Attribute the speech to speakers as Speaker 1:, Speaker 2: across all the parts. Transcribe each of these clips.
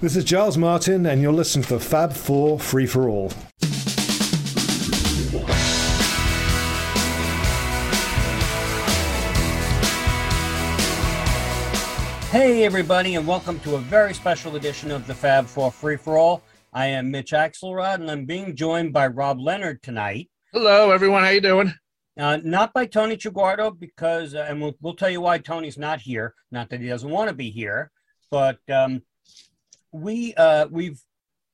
Speaker 1: This is Giles Martin, and you're listening to Fab Four Free for All.
Speaker 2: Hey, everybody, and welcome to a very special edition of the Fab Four Free for All. I am Mitch Axelrod, and I'm being joined by Rob Leonard tonight.
Speaker 3: Hello, everyone. How you doing?
Speaker 2: Uh, not by Tony Traguardo, because, uh, and we'll, we'll tell you why Tony's not here. Not that he doesn't want to be here, but um, we uh, we've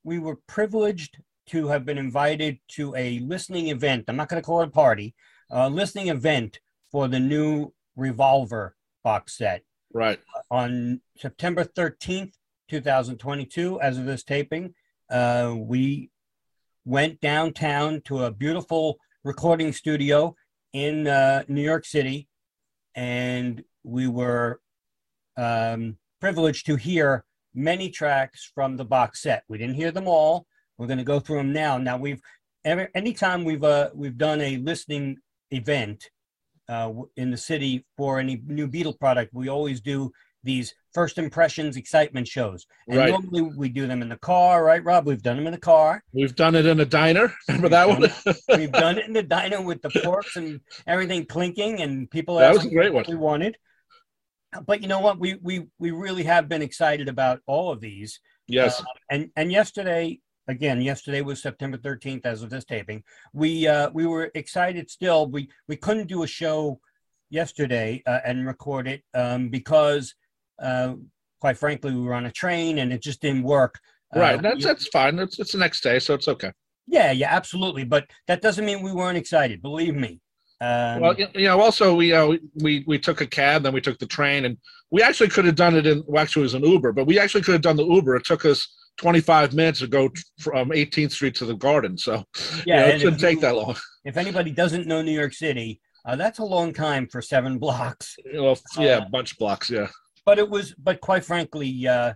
Speaker 2: we were privileged to have been invited to a listening event. I'm not going to call it a party, a listening event for the new Revolver box set
Speaker 3: Right.
Speaker 2: on September 13th, 2022. As of this taping, uh, we went downtown to a beautiful recording studio in uh, New York City, and we were um, privileged to hear many tracks from the box set. We didn't hear them all. We're going to go through them now. Now we've every anytime we've uh, we've done a listening event uh, in the city for any new Beatle product, we always do these first impressions excitement shows. And
Speaker 3: Right.
Speaker 2: normally we do them in the car, right, Rob? We've done them in the car.
Speaker 3: We've done it in a diner. Remember that one?
Speaker 2: We've done it in the diner with the forks and everything clinking, and people
Speaker 3: That was a great one.
Speaker 2: we wanted. But you know what? We we we really have been excited about all of these.
Speaker 3: yes.
Speaker 2: Uh, and and yesterday, again, yesterday was September 13th as of this taping. We uh, we were excited still. We we couldn't do a show yesterday uh, and record it um, because, uh, quite frankly, we were on a train and it just didn't work. Uh,
Speaker 3: right. That's
Speaker 2: we-
Speaker 3: that's fine. It's it's the next day, so it's okay.
Speaker 2: yeah, yeah, absolutely. But that doesn't mean we weren't excited. Believe me. Um,
Speaker 3: well, you know, also we uh, we we took a cab, then we took the train, and we actually could have done it in. Well, actually, it was an Uber, but we actually could have done the Uber. It took us 25 minutes to go from 18th Street to the Garden, so
Speaker 2: yeah,
Speaker 3: you know, it shouldn't take
Speaker 2: you-
Speaker 3: that long.
Speaker 2: If anybody doesn't know New York City, uh, that's a long time for seven blocks.
Speaker 3: Well, yeah,
Speaker 2: Uh,
Speaker 3: bunch blocks. Yeah.
Speaker 2: but it was but quite frankly uh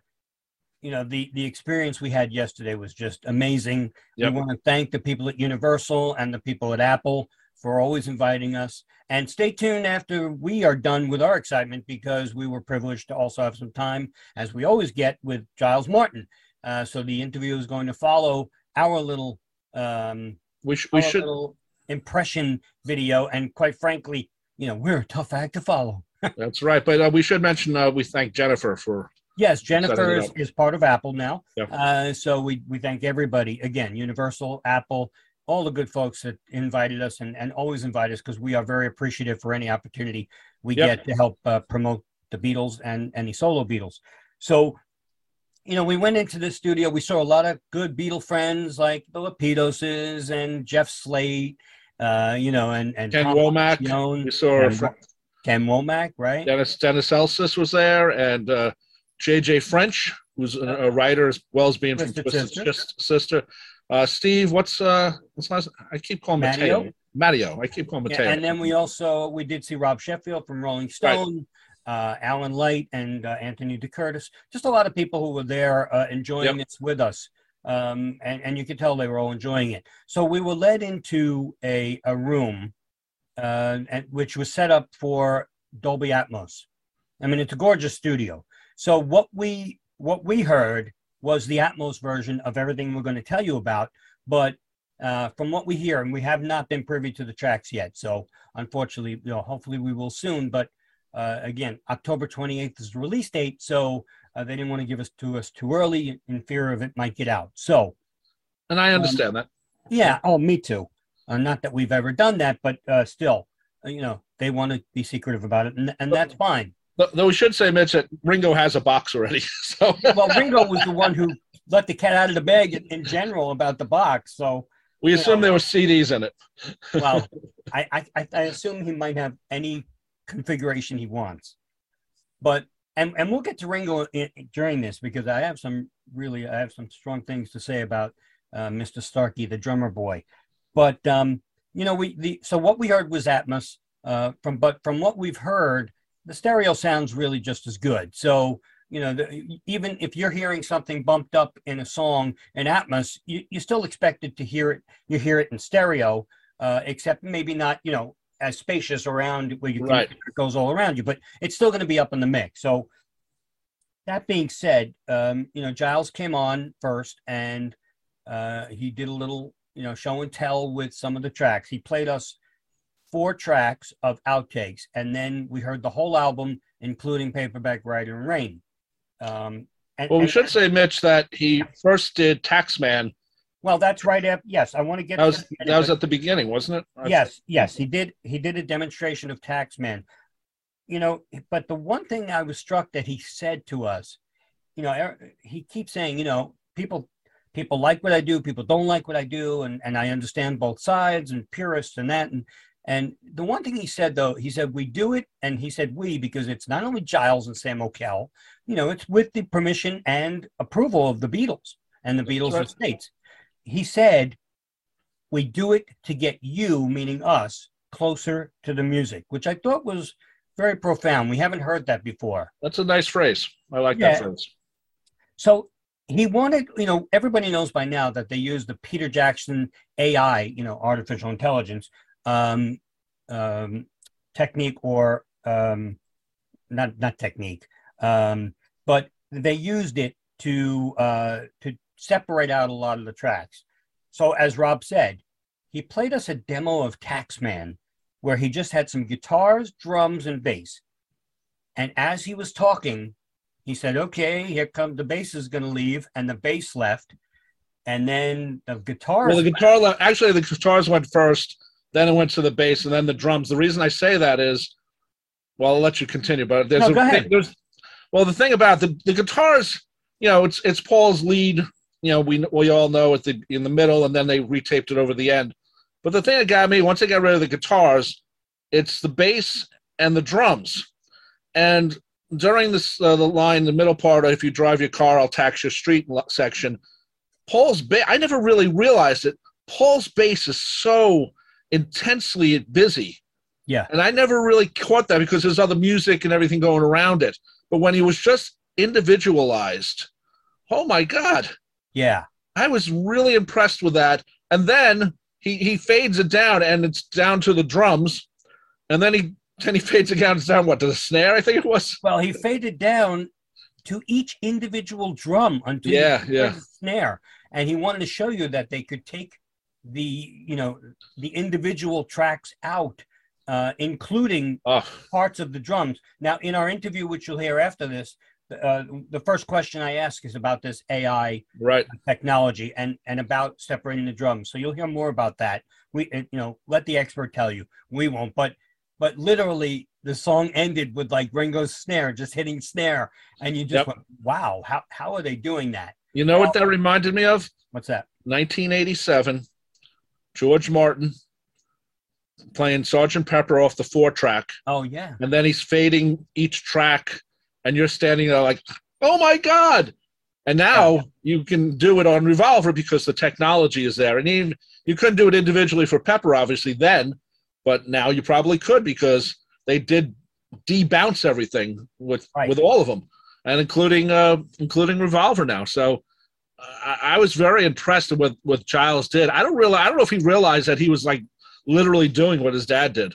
Speaker 2: you know the the experience we had yesterday was just amazing
Speaker 3: Yep.
Speaker 2: we want to thank the people at universal and the people at apple for always inviting us and stay tuned after we are done with our excitement because we were privileged to also have some time as we always get with giles martin uh, so the interview is going to follow our little um
Speaker 3: We sh- we should.
Speaker 2: impression video and quite frankly you know we're a tough act to follow
Speaker 3: That's right. But uh, we should mention uh, we thank Jennifer for.
Speaker 2: Yes, Jennifer is, is part of Apple now.
Speaker 3: Yep.
Speaker 2: Uh, so we, we thank everybody again, Universal, Apple, all the good folks that invited us and, and always invite us because we are very appreciative for any opportunity we
Speaker 3: Yep.
Speaker 2: get to help uh, promote the Beatles and any solo Beatles. So, you know, we went into the studio. We saw a lot of good Beatle friends like the Lapidoses and Jeff Slate, uh, you know, and and
Speaker 3: Ken
Speaker 2: Tom
Speaker 3: Womack. We saw our
Speaker 2: Ken, Womack, right?
Speaker 3: Dennis Dennis Elsas was there, and uh, J.J. French, who's a, a writer as well as being from
Speaker 2: Twisted
Speaker 3: Twisted
Speaker 2: Sister.
Speaker 3: Sister. Uh, Steve, what's uh, what's last? I keep calling
Speaker 2: Matteo?
Speaker 3: Mateo. Matteo. I keep calling
Speaker 2: Yeah, and then we also we did see Rob Sheffield from Rolling Stone, uh, Alan Light, and uh, Anthony DeCurtis. Just a lot of people who were there uh, enjoying this with us, um, and and you could tell they were all enjoying it. So we were led into a a room, uh, and, which was set up for Dolby Atmos. I mean, it's a gorgeous studio. So what we what we heard was the Atmos version of everything we're going to tell you about, but uh, from what we hear, and we have not been privy to the tracks yet. So unfortunately, you know, hopefully we will soon. But uh, again, October 28th is the release date, so uh, they didn't want to give us to us too early in fear of it might get out. So
Speaker 3: and I understand that.
Speaker 2: yeah, oh, me too. Uh, not that we've ever done that, but uh, still, uh, you know, they want to be secretive about it, and, and that's fine.
Speaker 3: Though- we should say, Mitch, that Ringo has a box already. So
Speaker 2: Well, Ringo was the one who let the cat out of the bag in, general about the box. So,
Speaker 3: we assume there were CDs in it.
Speaker 2: well, I, I, I- I assume he might have any configuration he wants. But and and we'll get to Ringo in, during this because I have some really I have some strong things to say about uh, Mr. Starkey, the drummer boy. But um, you know, we the so what we heard was Atmos. Uh, from but from what we've heard, the stereo sounds really just as good. So you know, the, even if you're hearing something bumped up in a song in Atmos, you, you still expected to hear it. You hear it in stereo, uh, except maybe not, you know, as spacious around where you
Speaker 3: Right.
Speaker 2: it goes all around you, but it's still going to be up in the mix. So that being said, um, you know, Giles came on first and uh, he did a little, you know, show and tell with some of the tracks. He played us four tracks of outtakes, and then we heard the whole album, including Paperback Writer and Rain. Um, and,
Speaker 3: Well, we
Speaker 2: and-
Speaker 3: should say, Mitch, that he first did Taxman.
Speaker 2: Well, that's right. After, yes, I want to get
Speaker 3: That was
Speaker 2: that,
Speaker 3: that was at the beginning, wasn't it?
Speaker 2: yes, yes, he did. He did a demonstration of Taxman. You know, but the one thing I was struck that he said to us, you know, er- he keeps saying, you know, people people like what I do, people don't like what I do, and and I understand both sides and purists and that and and the one thing he said though, he said we do it, and he said we because it's not only Giles and Sam Okell, you know, it's with the permission and approval of the Beatles and the Beatles
Speaker 3: right.
Speaker 2: estates. He said we do it to get you, meaning us, closer to the music, which I thought was very profound. We haven't heard that before.
Speaker 3: That's a nice phrase. I like
Speaker 2: Yeah.
Speaker 3: that phrase.
Speaker 2: So he wanted, you know, everybody knows by now that they use the Peter Jackson AI, you know, artificial intelligence um, um, technique or um, not not technique, um, but they used it to uh, to separate out a lot of the tracks. So as Rob said, he played us a demo of Taxman where he just had some guitars, drums, and bass. And as he was talking, he said, "Okay, here come the bass is going to leave," and the bass left, and then the guitars.
Speaker 3: Well, the guitar le- actually the guitars went first, then it went to the bass, and then the drums. The reason I say that is, well, I'll let you continue, but there's
Speaker 2: No,
Speaker 3: a
Speaker 2: ahead.
Speaker 3: there's well the thing about the the guitars, you know, it's it's Paul's lead. You know, we we all know at the in the middle, and then they retaped it over the end. But the thing that got me once they got rid of the guitars, it's the bass and the drums, and during this uh, the line, the middle part, if you drive your car, I'll tax your street section. Paul's bass, I never really realized it. Paul's bass is so intensely busy.
Speaker 2: Yeah.
Speaker 3: And I never really caught that because there's other music and everything going around it. But when he was just individualized, oh my God,
Speaker 2: yeah,
Speaker 3: I was really impressed with that. And then he, he fades it down and it's down to the drums. And then he then he fades it down, down what to the snare, I think it was.
Speaker 2: well, he faded down to each individual drum until
Speaker 3: Yeah, yeah.
Speaker 2: the snare, and he wanted to show you that they could take the you know the individual tracks out, uh, including
Speaker 3: Oh,
Speaker 2: parts of the drums. Now, in our interview, which you'll hear after this, uh, the first question I ask is about this AI
Speaker 3: right.
Speaker 2: technology and and about separating the drums. So you'll hear more about that. We uh, you know let the expert tell you. We won't. But but literally the song ended with like Ringo's snare just hitting snare, and you just
Speaker 3: Yep.
Speaker 2: went, wow, how how are they doing that?
Speaker 3: You know what that reminded me of?
Speaker 2: What's that?
Speaker 3: 1987, George Martin playing Sergeant Pepper off the four track,
Speaker 2: Oh yeah,
Speaker 3: and then he's fading each track, and you're standing there like, oh my God. And now you can do it on Revolver because the technology is there. And even you couldn't do it individually for Pepper, obviously, then, but now you probably could because they did debounce everything with
Speaker 2: Right.
Speaker 3: with all of them, and including uh, including Revolver now. So I, I was very impressed with what Giles did. I don't realize. I don't know if he realized that he was like literally doing what his dad did.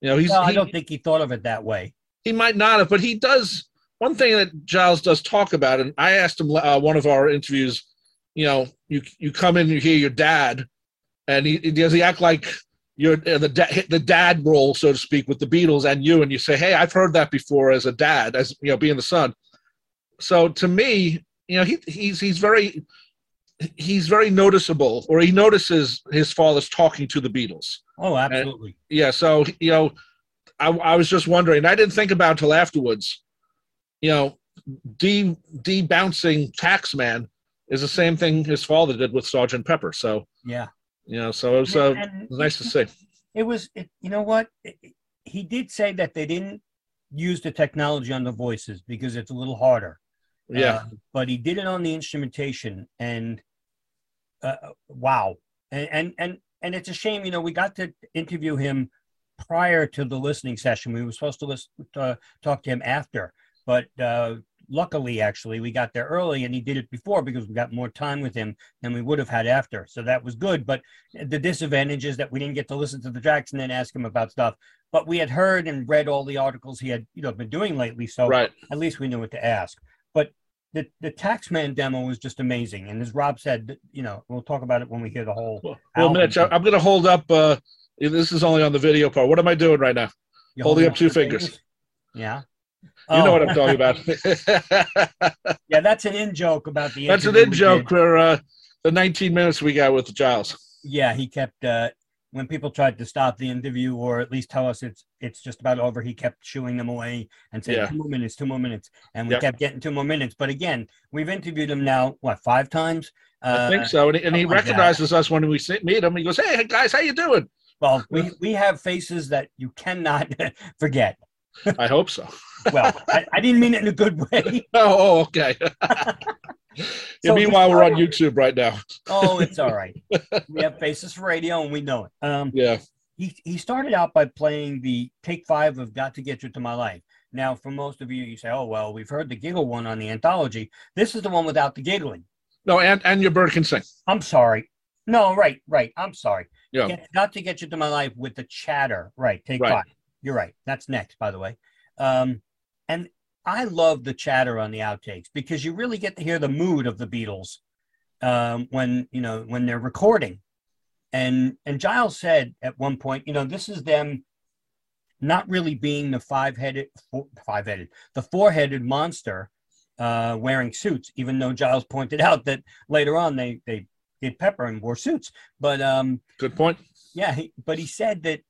Speaker 3: You know, he's
Speaker 2: no, I don't think he thought of it that way.
Speaker 3: he might not have, but he does. One thing that Giles does talk about, and I asked him uh, one of our interviews. You know, you you come in, you hear your dad, and he does he act like you're uh, the da- the dad role, so to speak, with the Beatles and you, and you say, "Hey, I've heard that before as a dad, as you know, being the son." So to me, you know, he he's he's very he's very noticeable, or he notices his father's talking to the Beatles
Speaker 2: Oh, absolutely.
Speaker 3: yeah so you know I, I was just wondering i didn't think about until afterwards you know de debouncing taxman is the same thing his father did with sergeant pepper so
Speaker 2: yeah.
Speaker 3: you know so it was, uh, it was nice to see
Speaker 2: It was, it, you know what? It- it- he did say that they didn't use the technology on the voices because it's a little harder.
Speaker 3: Yeah
Speaker 2: Uh, but he did it on the instrumentation, and uh, wow, and, and and and it's a shame, you know, we got to interview him prior to the listening session. We were supposed to listen, uh, talk to him after, but uh, luckily, actually, we got there early, and he did it before because we got more time with him than we would have had after. So that was good. But the disadvantage is that we didn't get to listen to the tracks and then ask him about stuff. But we had heard and read all the articles he had, you know, been doing lately. So
Speaker 3: right
Speaker 2: at least we knew what to ask. The the Taxman demo was just amazing, and as Rob said, you know, we'll talk about it when we hear the whole.
Speaker 3: Well, well Mitch, I, am going to hold up. Uh, this is only on the video part. What am I doing right now? You're holding, up two fingers. fingers.
Speaker 2: Yeah.
Speaker 3: You oh. know what I'm talking about.
Speaker 2: yeah, that's an in joke about the.
Speaker 3: That's an in joke for uh, the 19 minutes we got with Giles.
Speaker 2: Yeah, he kept uh, when people tried to stop the interview or at least tell us it's it's just about over, he kept shooing them away and saying yeah. two more minutes, two more minutes, and we yeah. kept getting two more minutes. But again, we've interviewed him now what five times.
Speaker 3: Uh, I think so, and he, and he recognizes us when we meet him. He goes, "Hey guys, how you doing?"
Speaker 2: Well, we we have faces that you cannot forget.
Speaker 3: I hope so.
Speaker 2: well, I, I, didn't mean it in a good way.
Speaker 3: oh, okay. so meanwhile, we're on YouTube right now.
Speaker 2: oh, it's all right. We have faces for radio, and we know it. Um,
Speaker 3: yeah.
Speaker 2: He he started out by playing the take five of "Got to Get You to My Life." Now, for most of you, you say, "Oh, well, we've heard the giggle one on the anthology. This is the one without the giggling."
Speaker 3: No, and and your bird can sing.
Speaker 2: I'm sorry. No, right, right. I'm sorry. Yeah. Get, got to get you to my life with the chatter. Right. Take right. five. You're right. That's next, by the way. Um, and I love the chatter on the outtakes because you really get to hear the mood of the Beatles um, when you know when they're recording. And and Giles said at one point, you know, this is them not really being the five-headed, five-headed, the four-headed monster uh, wearing suits. Even though Giles pointed out that later on they they did Pepper and wore suits. But um,
Speaker 3: good point.
Speaker 2: Yeah, he, but he said that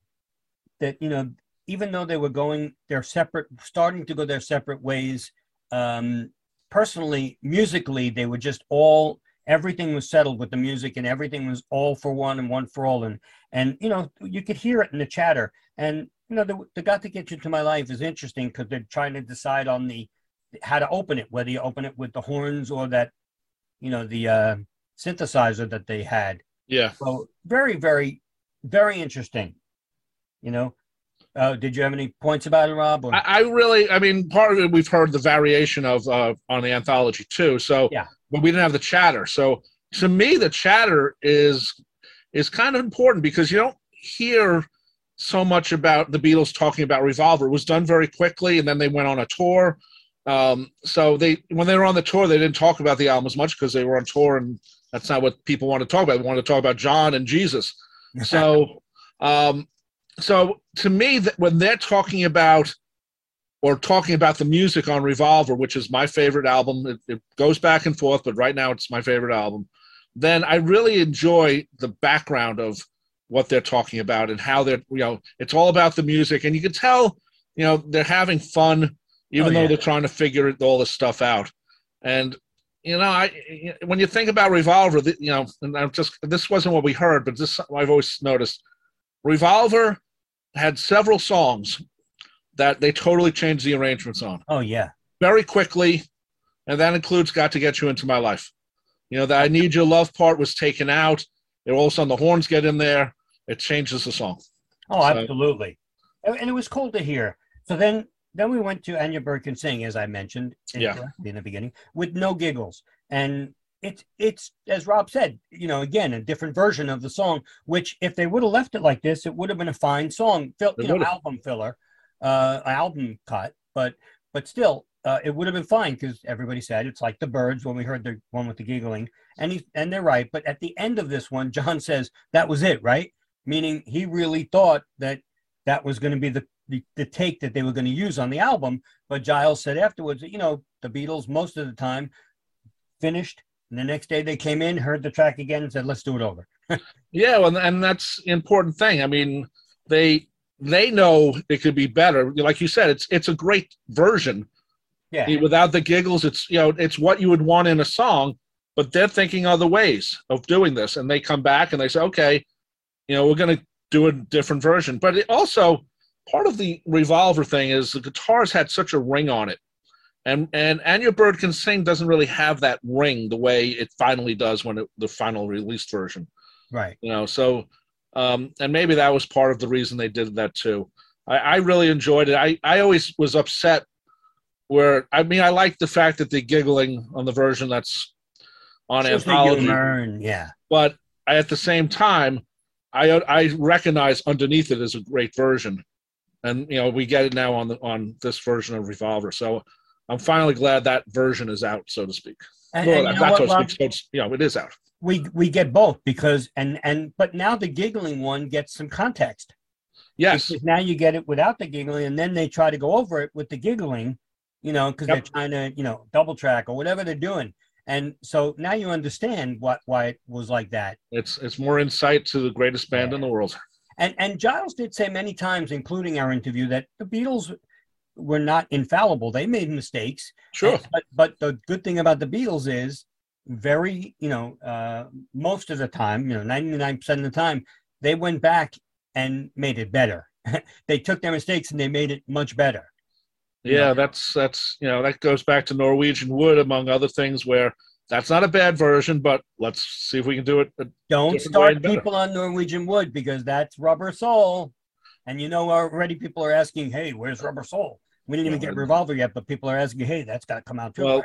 Speaker 2: that you know even though they were going their separate, starting to go their separate ways, um, personally, musically, they were just all everything was settled with the music and everything was all for one and one for all. And and you know you could hear it in the chatter. And you know the, the got to get you to my life is interesting because they're trying to decide on the how to open it whether you open it with the horns or that you know the uh synthesizer that they had.
Speaker 3: Yeah.
Speaker 2: So very very very interesting you know uh, did you have any points about it, Rob?
Speaker 3: I, I, really, I mean, part of it we've heard the variation of uh, on the anthology too. So,
Speaker 2: yeah,
Speaker 3: but we didn't have the chatter. So, to me, the chatter is is kind of important because you don't hear so much about the Beatles talking about Revolver. It was done very quickly, and then they went on a tour. Um, so they when they were on the tour, they didn't talk about the album as much because they were on tour, and that's not what people want to talk about. They want to talk about John and Jesus. So um, so to me that when they're talking about or talking about the music on revolver which is my favorite album it, it, goes back and forth but right now it's my favorite album then i really enjoy the background of what they're talking about and how they're you know it's all about the music. And you can tell you know they're having fun even oh, yeah. though they're trying to figure all this stuff out. And you know i when you think about revolver you know and i'm just this wasn't what we heard but this i've always noticed. Revolver had several songs that they totally changed the arrangements on.
Speaker 2: Oh yeah,
Speaker 3: very quickly, and that includes "Got to Get You Into My Life." You know, the "I Need Your Love" part was taken out. It all of a sudden the horns get in there. It changes the song.
Speaker 2: Oh, so, absolutely, and it was cool to hear. So then, then we went to And Your Bird Can Sing, as I mentioned in,
Speaker 3: yeah.
Speaker 2: in the beginning, with no giggles, and it's it's as Rob said, you know, again a different version of the song. Which if they would have left it like this, it would have been a fine song, fill, you know, album filler, uh, album cut. But but still, uh, it would have been fine because everybody said it's like the birds when we heard the one with the giggling, and he and they're right. But at the end of this one, John says that was it, right? Meaning he really thought that that was going to be the, the the take that they were going to use on the album. But Giles said afterwards, that, you know, the Beatles most of the time finished and the next day they came in, heard the track again, and said, "Let's do it over."
Speaker 3: yeah, well, and that's important thing. I mean, they they know it could be better. Like you said, it's it's a great version.
Speaker 2: Yeah.
Speaker 3: Without the giggles, it's you know it's what you would want in a song, but they're thinking other ways of doing this, and they come back and they say, okay, you know, we're going to do a different version. But it also part of the revolver thing is the guitars had such a ring on it and and and your bird can sing doesn't really have that ring the way it finally does when it, the final released version.
Speaker 2: Right.
Speaker 3: You know so um and maybe that was part of the reason they did that too. I i really enjoyed it. I i always was upset where i mean i like the fact that they're giggling on the version that's on so anthology
Speaker 2: yeah.
Speaker 3: but at the same time i i recognize underneath it is a great version. And you know we get it now on the on this version of revolver. So I'm finally glad that version is out, so to speak.
Speaker 2: And,
Speaker 3: well,
Speaker 2: and you know
Speaker 3: not
Speaker 2: what,
Speaker 3: so to speak. So it's, you know, it is out.
Speaker 2: we we get both because and and but now the giggling one gets some context.
Speaker 3: Yes.
Speaker 2: Because now you get it without the giggling, and then they try to go over it with the giggling, you know, because
Speaker 3: Yep.
Speaker 2: they're trying to, you know, double track or whatever they're doing. And so now you understand what why it was like that.
Speaker 3: It's it's more insight to the greatest band in the world.
Speaker 2: And and Giles did say many times, including our interview, that the Beatles were not infallible. They made mistakes.
Speaker 3: Sure.
Speaker 2: And- but but the good thing about the Beatles is very, you know, uh, most of the time, you know, 99% of the time, they went back and made it better. they took their mistakes and they made it much better.
Speaker 3: Yeah, that's that's you know that goes back to Norwegian Wood among other things where that's not a bad version, but let's see if we can do it.
Speaker 2: Don't start people on Norwegian Wood because that's Rubber Soul. And you know already people are asking, hey, where's Rubber Soul? We didn't even get Revolver yet, but people are asking, hey, that's got to come out too.
Speaker 3: Well,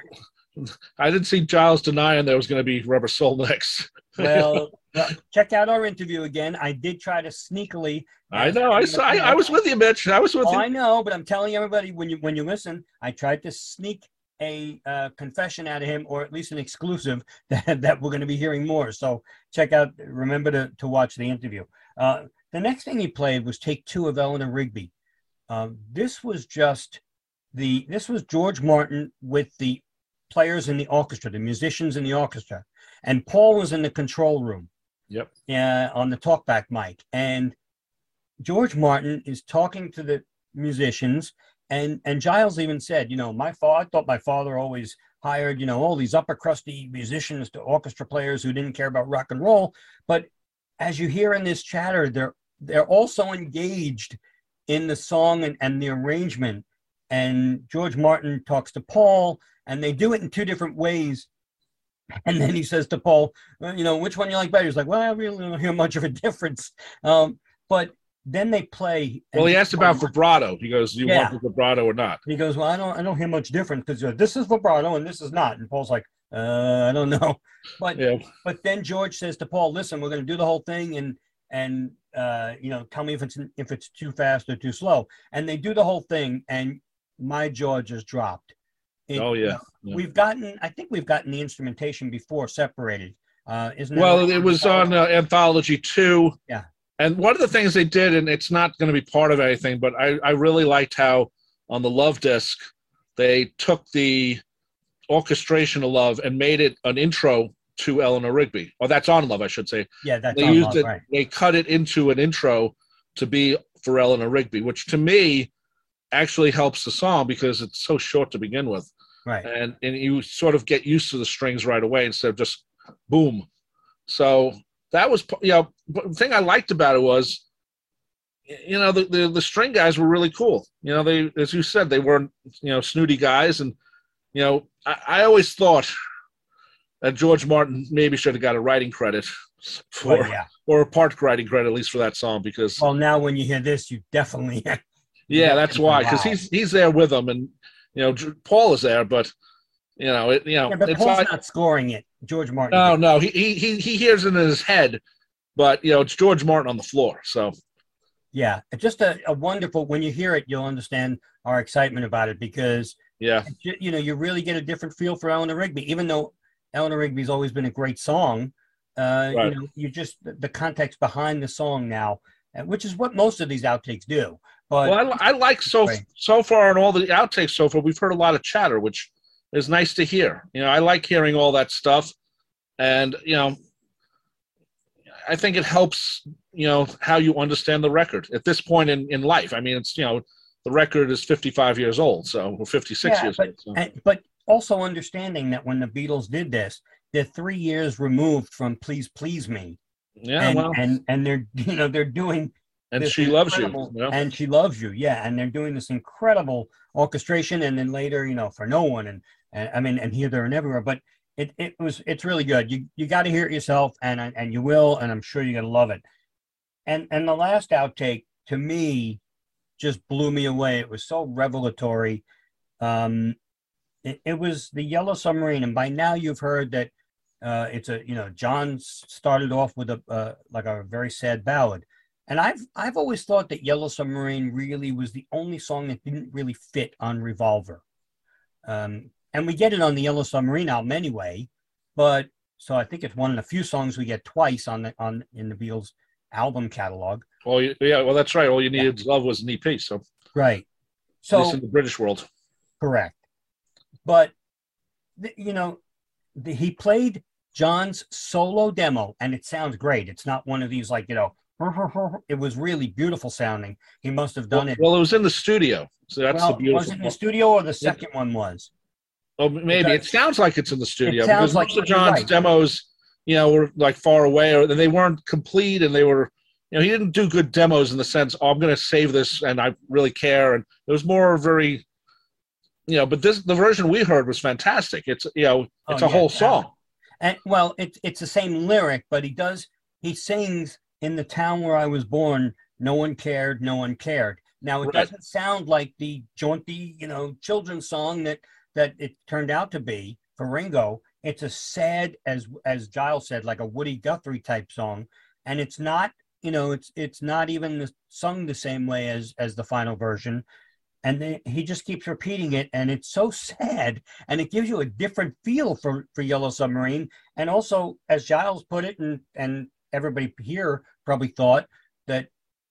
Speaker 3: I didn't see Giles denying there was going to be Rubber Soul next.
Speaker 2: well, well, check out our interview again. I did try to sneakily.
Speaker 3: I know. I, saw, I I was with you, Mitch. I was with
Speaker 2: Oh,
Speaker 3: you.
Speaker 2: I know, but I'm telling everybody when you when you listen, I tried to sneak a uh, confession out of him, or at least an exclusive that, that we're going to be hearing more. So check out. Remember to to watch the interview. Uh, the next thing he played was take two of Eleanor Rigby. Um, this was just the this was George Martin with the players in the orchestra, the musicians in the orchestra, and Paul was in the control room.
Speaker 3: Yep.
Speaker 2: Uh, on the talkback mic, and George Martin is talking to the musicians, and and Giles even said, you know, my father, I thought my father always hired, you know, all these upper crusty musicians to orchestra players who didn't care about rock and roll. But as you hear in this chatter, they're they're also engaged in the song and, and the arrangement. And George Martin talks to Paul, and they do it in two different ways. And then he says to Paul, you know, which one you like better? He's like, well, I really don't hear much of a difference. Um, but then they play.
Speaker 3: Well, he asked about vibrato. He goes, "Do you
Speaker 2: Yeah.
Speaker 3: want the vibrato or not?"
Speaker 2: he goes, well, I don't, I don't hear much difference because uh, this is vibrato and this is not. And Paul's like, uh, I don't know. But
Speaker 3: Yeah.
Speaker 2: but then George says to Paul, listen, we're going to do the whole thing and and uh, you know, tell me if it's if it's too fast or too slow. And they do the whole thing, and my jaw just dropped. It-
Speaker 3: Oh
Speaker 2: you
Speaker 3: yeah.
Speaker 2: know,
Speaker 3: Yeah.
Speaker 2: We've gotten, I think we've gotten the instrumentation before separated. Uh, isn't
Speaker 3: Well, it was on uh, Anthology two.
Speaker 2: Yeah.
Speaker 3: And one of the things they did, and it's not going to be part of anything, but I, I really liked how on the Love disc they took the orchestration of Love and made it an intro to Eleanor Rigby. Or that's on Love, I should say.
Speaker 2: yeah, that's
Speaker 3: they
Speaker 2: on
Speaker 3: used
Speaker 2: Love,
Speaker 3: it.
Speaker 2: right.
Speaker 3: They cut it into an intro to be for Eleanor Rigby, which to me actually helps the song because it's so short to begin with
Speaker 2: Right.
Speaker 3: and and you sort of get used to the strings right away instead of just boom. So that was you know the thing I liked about it was you know the, the the string guys were really cool. You know they as you said they weren't you know snooty guys and you know I, I always thought that George Martin maybe should have got a writing credit for
Speaker 2: Well, yeah.
Speaker 3: or a part writing credit at least for that song because
Speaker 2: Well, now when you hear this, you definitely.
Speaker 3: yeah that's why because he's he's there with them and you know Paul is there but you know it you know
Speaker 2: Yeah, but
Speaker 3: it's
Speaker 2: Paul's
Speaker 3: like
Speaker 2: not scoring it. George Martin.
Speaker 3: No,
Speaker 2: did.
Speaker 3: no, he, he he he hears it in his head, but you know it's George Martin on the floor. So
Speaker 2: Yeah, just a, a wonderful. When you hear it, you'll understand our excitement about it because
Speaker 3: yeah,
Speaker 2: you, you know you really get a different feel for Eleanor Rigby. Even though Eleanor Rigby's always been a great song, uh,
Speaker 3: Right.
Speaker 2: you know you just the- context behind the song now, uh, which is what most of these outtakes do. But
Speaker 3: well, I, I like so
Speaker 2: Right.
Speaker 3: so far on all the outtakes so far. We've heard a lot of chatter, which is nice to hear. You know, I like hearing all that stuff, and you know, I think it helps. You know how you understand the record at this point in in life. I mean, it's you know the record is 55 years old, so or 56
Speaker 2: Yeah,
Speaker 3: years
Speaker 2: but-
Speaker 3: old. So.
Speaker 2: and, but also understanding that when the Beatles did this, they're three years removed from "Please Please Me,"
Speaker 3: Yeah,
Speaker 2: and,
Speaker 3: well,
Speaker 2: and and they're you know they're doing
Speaker 3: and she loves you.
Speaker 2: incredible-
Speaker 3: you know?
Speaker 2: and she loves you yeah and they're doing this incredible orchestration and then later you know for no one and, and i mean and here there and everywhere but it, it was it's really good. You you got to hear it yourself and and you will and i'm sure you're gonna love it. And and the last outtake to me just blew me away. It was so revelatory. Um it, it was the yellow submarine and by now you've heard that uh, it's a you know John started off with a uh, like a very sad ballad, and I've I've always thought that Yellow Submarine really was the only song that didn't really fit on Revolver. Um, and we get it on the Yellow Submarine album anyway, but so I think it's one of the few songs we get twice on the on in the Beatles album catalog.
Speaker 3: Well, yeah, well, that's right. All you needed yeah. love was an EP. So
Speaker 2: right. So
Speaker 3: in the British world,
Speaker 2: correct. But you know, the, he played John's solo demo, and it sounds great. It's not one of these like you know. It was really beautiful sounding. He must have done
Speaker 3: well,
Speaker 2: it.
Speaker 3: Well, it was in the studio, so that's
Speaker 2: well,
Speaker 3: the beautiful.
Speaker 2: Was it in the studio or the second yeah. one was?
Speaker 3: Oh, maybe because it sounds like it's in the studio
Speaker 2: because
Speaker 3: like
Speaker 2: most of
Speaker 3: John's
Speaker 2: right.
Speaker 3: demos, you know, were like far away or they weren't complete and they were, you know, he didn't do good demos in the sense, oh, I'm going to save this and I really care. And it was more very, you know, but this the version we heard was fantastic. It's you know, oh, it's
Speaker 2: oh,
Speaker 3: a
Speaker 2: yeah,
Speaker 3: whole song.
Speaker 2: And well, it's it's the same lyric, but he does he sings in the town where I was born. No one cared. No one cared. Now it
Speaker 3: Right.
Speaker 2: doesn't sound like the jaunty, you know, children's song that that it turned out to be for Ringo. It's a sad, as as Giles said, like a Woody Guthrie type song, and it's not, you know, it's it's not even sung the same way as as the final version. And they, he just keeps repeating it, and it's so sad, and it gives you a different feel for for Yellow Submarine. And also, as Giles put it, and and everybody here probably thought that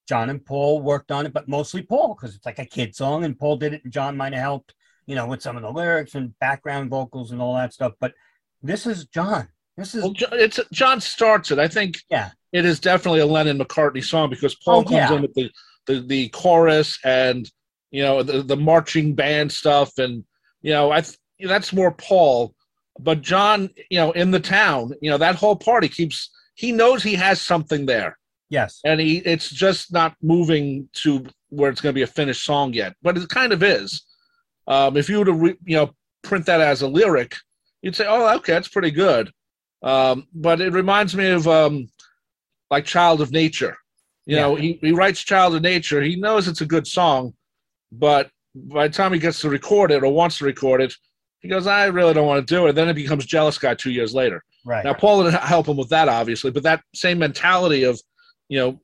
Speaker 2: John and Paul worked on it, but mostly Paul because it's like a kid song, and Paul did it, and John might have helped, you know, with some of the lyrics and background vocals and all that stuff. But this is John. This is
Speaker 3: Well, it's John starts it. I think
Speaker 2: Yeah.
Speaker 3: it is definitely a Lennon McCartney song because oh, Paul
Speaker 2: Oh,
Speaker 3: comes
Speaker 2: yeah.
Speaker 3: in with the, the the chorus and you know the the marching band stuff and you know I th- that's more Paul, but John you know in the town you know that whole party keeps he knows he has something there.
Speaker 2: Yes,
Speaker 3: and he it's just not moving to where it's going to be a finished song yet but it kind of is. Um, if you were to re, you know print that as a lyric you'd say oh okay that's pretty good. Um, but it reminds me of um, like child of nature. You know he, he writes child of nature. He knows it's a good song but by the time he gets to record it or wants to record it he goes i really don't want to do it then it becomes jealous guy two years later
Speaker 2: right.
Speaker 3: now, Paul didn't help him with that, obviously, but that same mentality of, you know,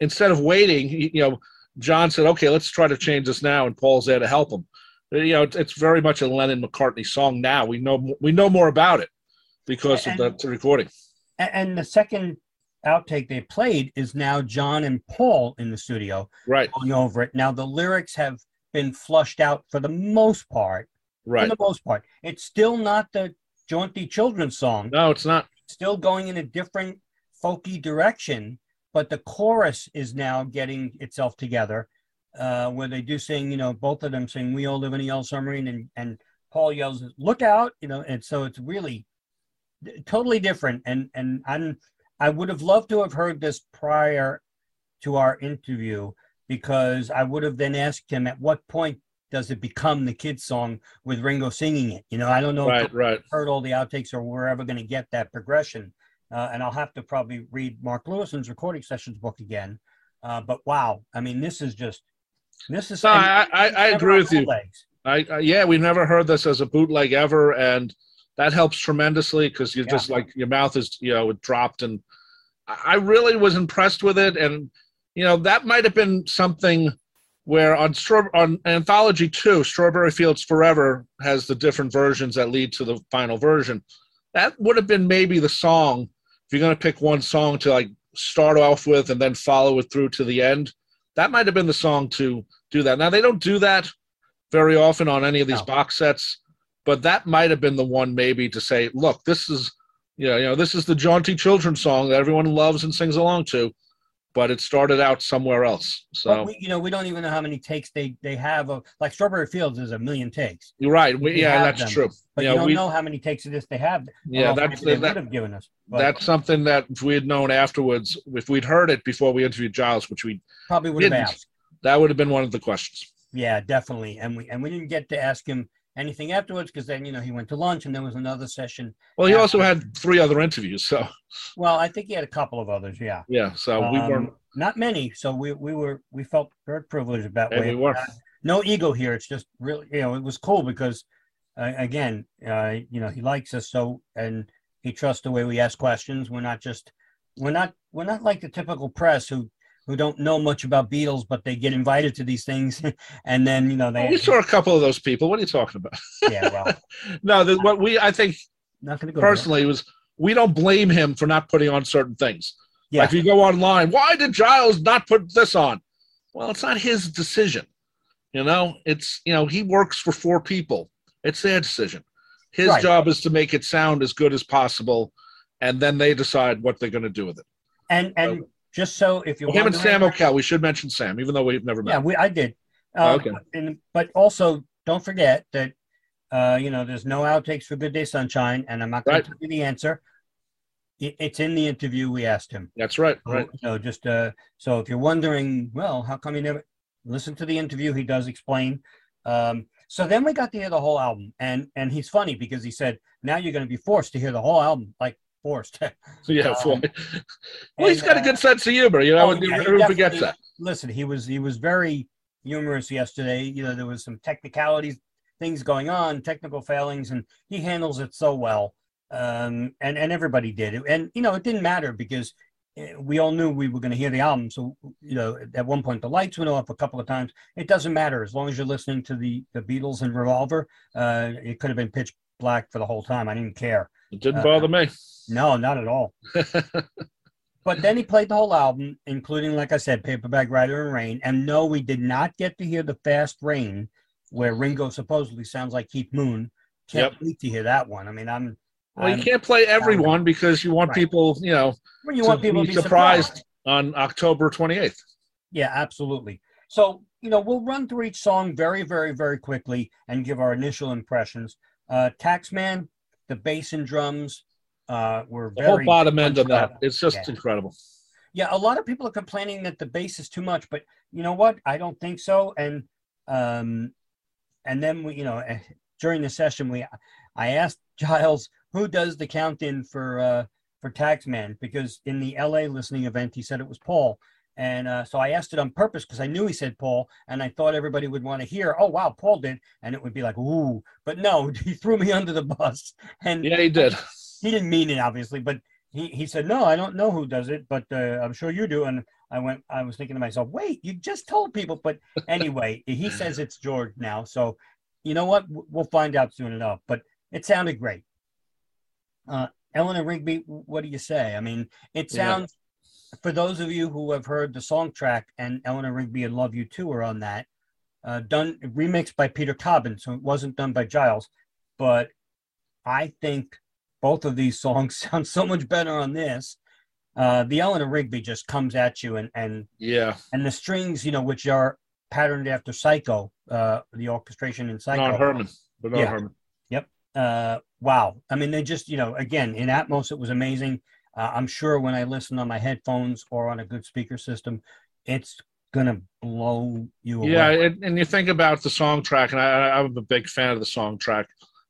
Speaker 3: instead of waiting, you know, John said, "Okay, let's try to change this now," and Paul's there to help him. You know, it's, very much a Lennon McCartney song now. We know we know more about it because of
Speaker 2: And-
Speaker 3: the recording.
Speaker 2: And, the second outtake they played is now John and Paul in the studio
Speaker 3: Right,
Speaker 2: going over it. Now the lyrics have been flushed out for the most part.
Speaker 3: right.
Speaker 2: For the most part, it's still not the jaunty children's song.
Speaker 3: No, it's not.
Speaker 2: still going in a different folky direction, but the chorus is now getting itself together, uh, where they do sing, you know, both of them sing "We All Live in a Yellow Submarine," and and Paul yells, "Look out!" You know, and so it's really totally different. And and I'm I would have loved to have heard this prior to our interview because I would have then asked him at what point does it become the kids song with Ringo singing it. You know, I don't know if
Speaker 3: Right, right.
Speaker 2: heard all the outtakes or we're ever going to get that progression. Uh, and I'll have to probably read Mark Lewisohn's recording sessions book again. Uh, but wow, I mean, this is just this is.
Speaker 3: No, I, I, I agree with you. I, I yeah, we've never heard this as a bootleg ever, and that helps tremendously because you're
Speaker 2: Yeah.
Speaker 3: just like your mouth is you know it dropped, and I really was impressed with it, and you know that might have been something where on on Anthology two, Strawberry Fields Forever has the different versions that lead to the final version. That would have been maybe the song if you're going to pick one song to like start off with and then follow it through to the end. That might have been the song to do that. Now they don't do that very often on any of these
Speaker 2: No.
Speaker 3: box sets, but that might have been the one maybe to say, look, this is you know, you know, this is the jaunty children's song that everyone loves and sings along to, but it started out somewhere else. So
Speaker 2: we, you know, we don't even know how many takes they they have of like Strawberry Fields is a million takes,
Speaker 3: you're right. We, yeah, that's
Speaker 2: them.
Speaker 3: true.
Speaker 2: but
Speaker 3: Yeah,
Speaker 2: you don't
Speaker 3: we-
Speaker 2: know how many takes of this they have.
Speaker 3: Yeah, that's
Speaker 2: they
Speaker 3: that,
Speaker 2: would have given us. But
Speaker 3: that's something that if we had known afterwards, if we'd heard it before we interviewed Giles, which we
Speaker 2: probably would have asked.
Speaker 3: that would have been one of the questions.
Speaker 2: Yeah, definitely. And we and we didn't get to ask him anything afterwards because then you know he went to lunch and there was another session.
Speaker 3: Well, he also had three other interviews, so
Speaker 2: Well, I think he had a couple of others. Yeah,
Speaker 3: yeah, so we
Speaker 2: Um,
Speaker 3: weren't.
Speaker 2: not many. So we we were we felt very privileged that
Speaker 3: Yeah,
Speaker 2: way.
Speaker 3: we were.
Speaker 2: Uh, no ego here. It's just really you know it was cool because uh, again uh, you know he likes us so and he trusts the way we ask questions. We're not just we're not we're not like the typical press who who don't know much about Beatles, but they get invited to these things, and then you know they.
Speaker 3: Oh, we saw a couple of those people. What are you talking about?
Speaker 2: yeah, well,
Speaker 3: no, the, what we I think
Speaker 2: not to go there.
Speaker 3: personally was we don't blame him for not putting on certain things.
Speaker 2: Yeah.
Speaker 3: Like if you go online, why did Giles not put this on? Well, it's not his decision. You know, it's you know he works for four people. It's their decision. His
Speaker 2: Right.
Speaker 3: job is to make it sound as good as possible, and then they decide what they're going to do with it.
Speaker 2: And and just so if you're
Speaker 3: Well, him and Sam Okell, we should mention Sam, even though we've never met.
Speaker 2: Yeah, we I did. Uh,
Speaker 3: Okay.
Speaker 2: And but also don't forget that uh, you know there's no outtakes for Good Day Sunshine, and I'm not going
Speaker 3: Right.
Speaker 2: to give you the answer. It, it's in the interview we asked him.
Speaker 3: That's right. Right.
Speaker 2: So just uh, so if you're wondering, well, how come you never listen to the interview? He does explain. Um, so then we got to hear the whole album, and and he's funny because he said, now you're going to be forced to hear the whole album, like forced.
Speaker 3: Yeah.
Speaker 2: Um,
Speaker 3: well, well, he's got a
Speaker 2: uh,
Speaker 3: good sense of humor. You know,
Speaker 2: Oh, yeah,
Speaker 3: everyone forgets that.
Speaker 2: Listen, he was he was very humorous yesterday. You know, there was some technicalities, things going on, technical failings, and he handles it so well. Um, and and everybody did and you know, it didn't matter because eh, we all knew we were going to hear the album. So you know, at one point the lights went off a couple of times. It doesn't matter as long as you're listening to the the Beatles and Revolver. Uh, it could have been pitch black for the whole time. I didn't care.
Speaker 3: It didn't
Speaker 2: uh,
Speaker 3: bother me.
Speaker 2: No, not at all. But then he played the whole album, including, like I said, Paperback Writer and Rain. And no, we did not get to hear the Fast Rain, where Ringo supposedly sounds like Keith Moon. Can't wait to hear that one. I mean, I'm.
Speaker 3: Well, you
Speaker 2: I'm-
Speaker 3: can't play everyone because you want
Speaker 2: Right.
Speaker 3: people, you know,
Speaker 2: well, you want people
Speaker 3: be
Speaker 2: to be
Speaker 3: surprised.
Speaker 2: surprised.
Speaker 3: on October 28th.
Speaker 2: Yeah, absolutely. So, you know, we'll run through each song very, very, very quickly and give our initial impressions. Uh, Taxman, the bass and drums uh, were
Speaker 3: The whole bottom end of that, it's just
Speaker 2: Yeah.
Speaker 3: incredible.
Speaker 2: Yeah, a lot of people are complaining that the bass is too much, but you know what? I don't think so. And um, and then we, you know, eh, during the session, we, I asked Giles who does the count in for uh, for Taxman because in the LA listening event he said it was Paul, and uh, so I asked it on purpose because I knew he said Paul, and I thought everybody would want to hear, oh wow, Paul did, and it would be like ooh, but no, he threw me under the bus, and
Speaker 3: Yeah, he did.
Speaker 2: he didn't mean it obviously but he, he said no i don't know who does it but uh, i'm sure you do and i went i was thinking to myself wait you just told people but anyway he says it's george now so you know what? We'll find out soon enough but it sounded great. Uh, eleanor rigby what do you say? I mean it sounds for those of you who have heard the song track and eleanor rigby and love you too are on that uh, done remixed by peter cobbin so it wasn't done by giles but i think both of these songs sound so much better on this. Uh, the Eleanor Rigby just comes at you, and and
Speaker 3: Yeah,
Speaker 2: and the strings, you know, which are patterned after Psycho, uh, the orchestration in Psycho.
Speaker 3: not Herman, but not
Speaker 2: Yeah.
Speaker 3: Herman.
Speaker 2: Uh, wow. I mean, they just, you know, again in Atmos, it was amazing. Uh, I'm sure when I listen on my headphones or on a good speaker system, it's gonna blow you away.
Speaker 3: Yeah, and, and you think about the song track, and I, I'm a big fan of the song track,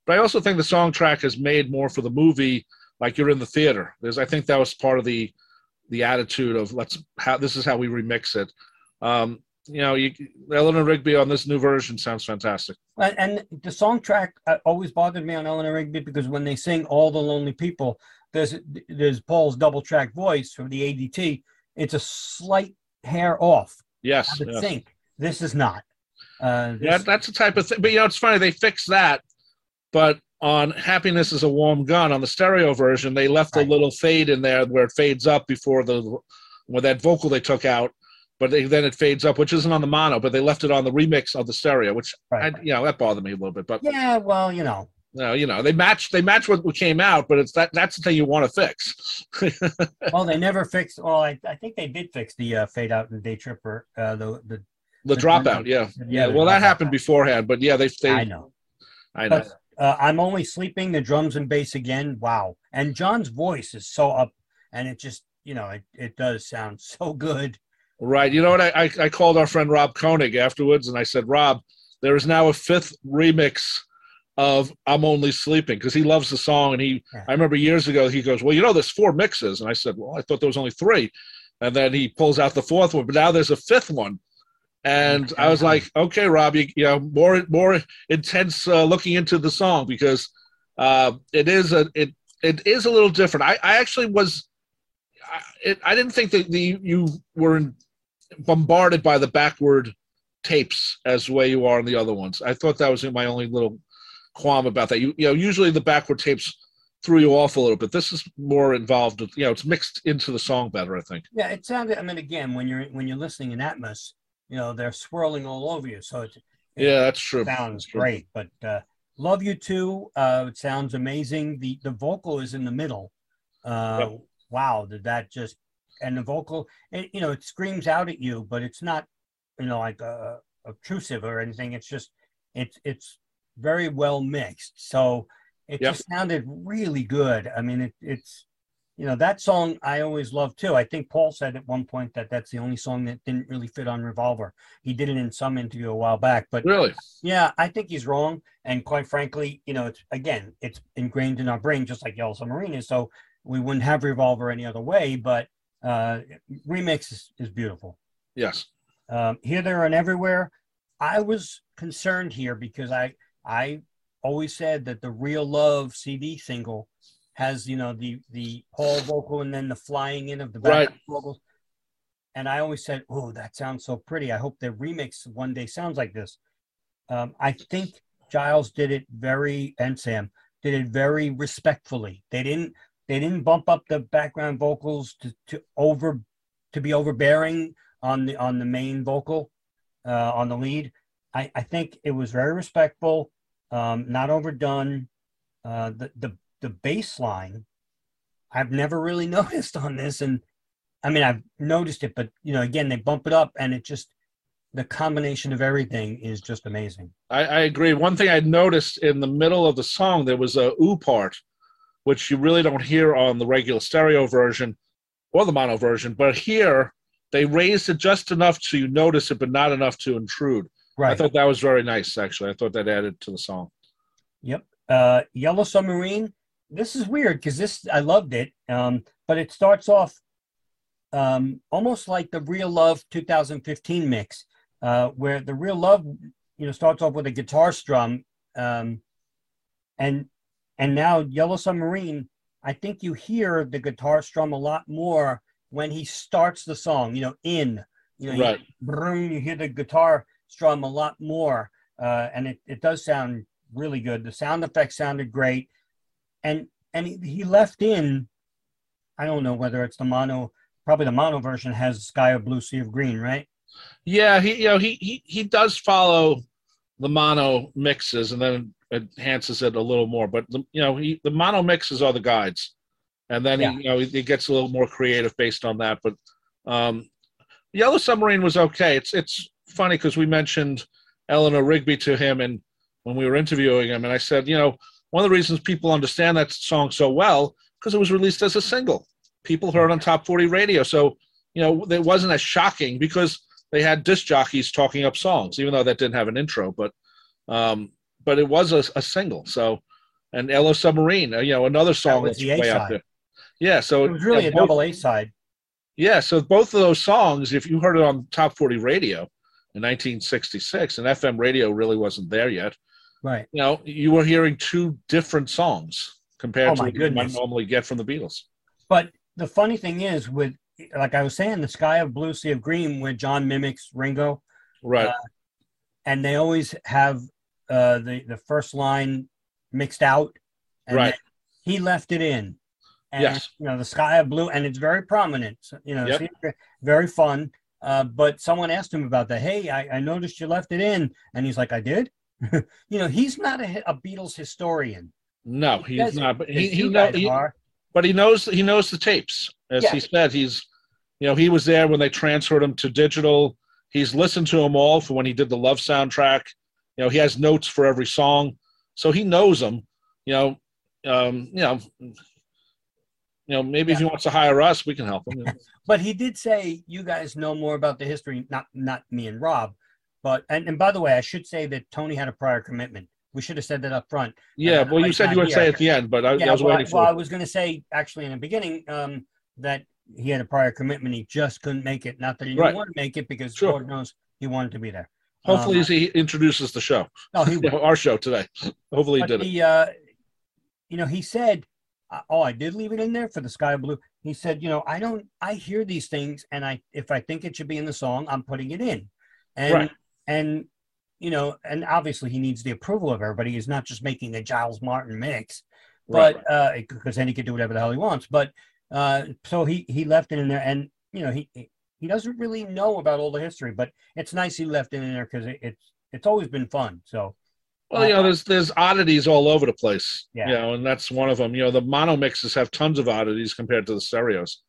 Speaker 3: but I also think the song track is made more for the movie, like you're in the theater. There's, I think that was part of the the attitude of let's how this is how we remix it. Um, you know, you, Eleanor Rigby on this new version sounds fantastic.
Speaker 2: And, and the song track uh, always bothered me on Eleanor Rigby because when they sing "All the Lonely People," there's there's Paul's double track voice from the ADT. It's a slight hair off.
Speaker 3: Yes,
Speaker 2: of
Speaker 3: yes.
Speaker 2: sync. This is not. Uh,
Speaker 3: Yeah, that's the type of thing. But you know, it's funny they fixed that, but on "Happiness Is a Warm Gun" on the stereo version, they left
Speaker 2: Right.
Speaker 3: a little fade in there where it fades up before the with that vocal they took out, but they, then it fades up, which isn't on the mono, but they left it on the remix of the stereo, which
Speaker 2: right.
Speaker 3: I, you know that bothered me a little bit. But
Speaker 2: yeah, well, you know,
Speaker 3: know, you know, they match they match what came out, but it's that that's the thing you want to fix.
Speaker 2: well, they never fixed. Well, I, I think they did fix the uh, fade out and Day Tripper. Uh, the the
Speaker 3: the dropout, yeah, yeah.
Speaker 2: the
Speaker 3: Well, that happened beforehand, but yeah, they they
Speaker 2: I know.
Speaker 3: I know.
Speaker 2: But uh, I'm only sleeping. The drums and bass again. Wow. And John's voice is so up, and it just you know it, it does sound so good.
Speaker 3: Right. You know what? I, I, I called our friend Rob Koenig afterwards and I said, Rob, there is now a fifth remix of I'm Only Sleeping because he loves the song. And he, I remember years ago, he goes, Well, you know, there's four mixes. And I said, Well, I thought there was only three. And then he pulls out the fourth one, but now there's a fifth one. And I was like, okay, Rob, you, you know, more more intense uh, looking into the song because uh, it is a it it is a little different. I, I actually was I, it, I didn't think that the you were in, bombarded by the backward tapes as the way you are in the other ones. I thought that was my only little qualm about that. You you know usually the backward tapes threw you off a little bit. This is more involved. With, you know, it's mixed into the song better. I think.
Speaker 2: Yeah, it sounded. I mean, again, when you're when you're listening in Atmos, you know they're swirling all over you, so it, it
Speaker 3: Yeah, that's true.
Speaker 2: sounds
Speaker 3: That's true.
Speaker 2: great. But uh, love you too. Uh, it sounds amazing. The the vocal is in the middle. Uh,
Speaker 3: Yep.
Speaker 2: Wow, did that just and the vocal? It, you know, it screams out at you, but it's not you know like uh, obtrusive or anything. It's just it's it's very well mixed. So it
Speaker 3: Yep.
Speaker 2: just sounded really good. I mean, it, it's you know that song I always love too. I think Paul said at one point that that's the only song that didn't really fit on Revolver. He did it in some interview a while back, but
Speaker 3: Really?
Speaker 2: yeah, I think he's wrong. And quite frankly, you know, it's again, it's ingrained in our brain, just like Yellow Submarine is. So we wouldn't have Revolver any other way. But uh, remix is, is beautiful.
Speaker 3: Yes.
Speaker 2: Um, here, there, and everywhere. I was concerned here because I I always said that the Real Love CD single has you know the the Paul vocal and then the flying in of the back
Speaker 3: Right.
Speaker 2: vocals. And I always said, "Oh, that sounds so pretty. I hope the remix one day sounds like this." Um, I think Giles did it very, and Sam did it very respectfully. They didn't they didn't bump up the background vocals to, to over to be overbearing on the on the main vocal uh, on the lead. I, I think it was very respectful, um, not overdone. Uh, the the the bass line, I've never really noticed on this, and I mean I've noticed it, but you know again they bump it up, and it just the combination of everything is just amazing.
Speaker 3: I, I agree. One thing I noticed in the middle of the song, there was a ooh part, which you really don't hear on the regular stereo version or the mono version. But here, they raised it just enough so you notice it, but not enough to intrude. I thought that was very nice, actually. I thought that added to the song.
Speaker 2: Yep. Uh, Yellow Submarine. This is weird because this I loved it, um, but it starts off um, almost like the Real Love 2015 mix, uh, where the Real Love, you know, starts off with a guitar strum, um, and and now Yellow Submarine. I think you hear the guitar strum a lot more when he starts the song. You know, in you know, you- brum, you hear the guitar strum a lot more, uh, and it, it does sound really good. The sound effects sounded great, and and he, he left in. I don't know whether it's the mono. Probably the mono version has "Sky of Blue, Sea of Green," right?
Speaker 3: Yeah, he you know he he he does follow the mono mixes and then enhances it a little more. But the, you know he, the mono mixes are the guides, and then
Speaker 2: Yeah.
Speaker 3: he you know he, he gets a little more creative based on that. But um, Yellow Submarine was okay. It's it's funny because we mentioned Eleanor Rigby to him and when we were interviewing him, and I said you know one of the reasons people understand that song so well because it was released as a single. People heard on top forty radio, so you know it wasn't as shocking because they had disc jockeys talking up songs, even though that didn't have an intro. But um, but it was a, a single. So and Yellow Submarine, uh, you know, another song
Speaker 2: was
Speaker 3: that's way out
Speaker 2: A-side.
Speaker 3: there. Yeah, so
Speaker 2: It was really a
Speaker 3: both-
Speaker 2: double A side.
Speaker 3: Yeah, so both of those songs, if you heard it on Top 40 Radio in 1966, and FM radio really wasn't there yet,
Speaker 2: Right.
Speaker 3: you know, you were hearing two different songs compared
Speaker 2: Oh,
Speaker 3: to what you might normally get from the Beatles.
Speaker 2: But the funny thing is, with like I was saying, the Sky of Blue, Sea of Green, where John mimics Ringo,
Speaker 3: Right.
Speaker 2: Uh, and they always have uh, the the first line mixed out. And
Speaker 3: Right.
Speaker 2: He left it in. And,
Speaker 3: Yes.
Speaker 2: You know, the sky of blue, and it's very prominent. So, you know,
Speaker 3: Yep.
Speaker 2: very fun. Uh, but someone asked him about that. Hey, I, I noticed you left it in, and he's like, I did. you know, he's not a, a Beatles historian.
Speaker 3: no, he's
Speaker 2: Doesn't-
Speaker 3: But he, he, know, he, but he knows he knows the tapes. As
Speaker 2: Yeah.
Speaker 3: he said, he's you know he was there when they transferred him to digital. He's listened to them all for when he did the Love soundtrack. You know, he has notes for every song, so he knows them. You know, um, you know, you know. Maybe if he wants to hire us, we can help him.
Speaker 2: But he did say you guys know more about the history, not not me and Rob. But and, and by the way, I should say that Tony had a prior commitment. We should have said that up front.
Speaker 3: yeah, well, you said you would
Speaker 2: here.
Speaker 3: say at the end, but I,
Speaker 2: Yeah,
Speaker 3: I was
Speaker 2: well, I,
Speaker 3: waiting
Speaker 2: well,
Speaker 3: for.
Speaker 2: I was going to say actually in the beginning um, that he had a prior commitment. He just couldn't make it. Not that he didn't
Speaker 3: Right.
Speaker 2: want to make it because
Speaker 3: Sure.
Speaker 2: Lord knows he wanted to be there.
Speaker 3: Hopefully,
Speaker 2: um,
Speaker 3: he introduces the show,
Speaker 2: No, he
Speaker 3: you know, our show today. Hopefully, he did it.
Speaker 2: uh, you know, he said, oh, I did leave it in there for the sky blue. He said, you know, I don't, I hear these things, and I, if I think it should be in the song, I'm putting it in, and
Speaker 3: Right.
Speaker 2: and you know, and obviously he needs the approval of everybody. He's not just making a Giles Martin mix,
Speaker 3: Right.
Speaker 2: but uh, because then he could do whatever the hell he wants. But uh, so he he left it in there, and you know, he he doesn't really know about all the history, but it's nice he left it in there because it, it's it's always been fun. So
Speaker 3: Well, you know, there's there's oddities all over the place.
Speaker 2: Yeah.
Speaker 3: You know, and that's one of them. You know, the mono mixes have tons of oddities compared to the stereos.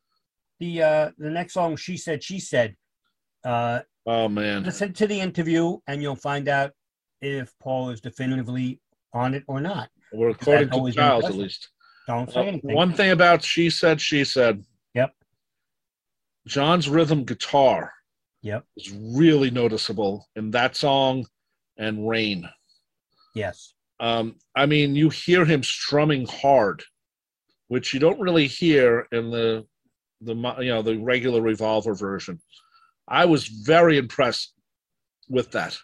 Speaker 2: the uh, the next song, she said, she said. Uh,
Speaker 3: Oh man.
Speaker 2: listen to the interview and you'll find out if Paul is definitively on it or not.
Speaker 3: We're according to Giles at least.
Speaker 2: Don't say
Speaker 3: Uh,
Speaker 2: anything.
Speaker 3: one thing about she said, she said.
Speaker 2: Yep.
Speaker 3: John's rhythm guitar
Speaker 2: Yep.
Speaker 3: is really noticeable in that song and Rain.
Speaker 2: Yes.
Speaker 3: Um, I mean, you hear him strumming hard, which you don't really hear in the the you know the regular revolver version. I was very impressed with that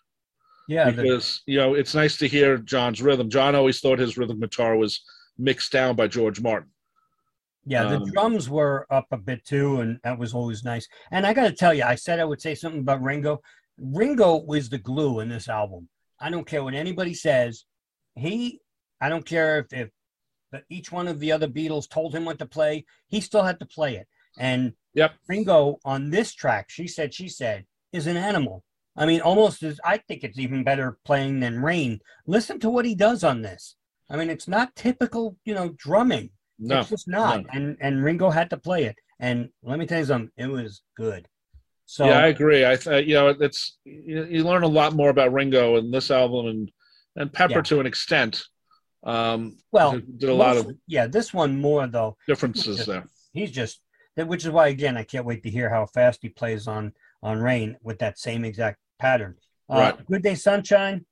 Speaker 2: Yeah. the-
Speaker 3: because you know it's nice to hear John's rhythm. John always thought his rhythm guitar was mixed down by George Martin.
Speaker 2: yeah. The
Speaker 3: um,
Speaker 2: drums were up a bit too, and that was always nice. And I got to tell you, I said I would say something about Ringo. Ringo was the glue in this album. I don't care what anybody says. He, I don't care if, if each one of the other Beatles told him what to play, he still had to play it. And
Speaker 3: Yep.
Speaker 2: Ringo on this track, she said, she said, is an animal. I mean, almost as I think it's even better playing than Rain. Listen to what he does on this. I mean, it's not typical, you know, drumming.
Speaker 3: No,
Speaker 2: it's just not.
Speaker 3: no.
Speaker 2: And and Ringo had to play it. And let me tell you something, it was good. So
Speaker 3: yeah, I agree. I th- you know it's you, you learn a lot more about Ringo in this album and and Pepper
Speaker 2: Yeah.
Speaker 3: to an extent. Um,
Speaker 2: well,
Speaker 3: did a lot of
Speaker 2: yeah, this one more though.
Speaker 3: differences there.
Speaker 2: He's just which is why again I can't wait to hear how fast he plays on on Rain with that same exact pattern. Uh,
Speaker 3: Right.
Speaker 2: Good Day Sunshine.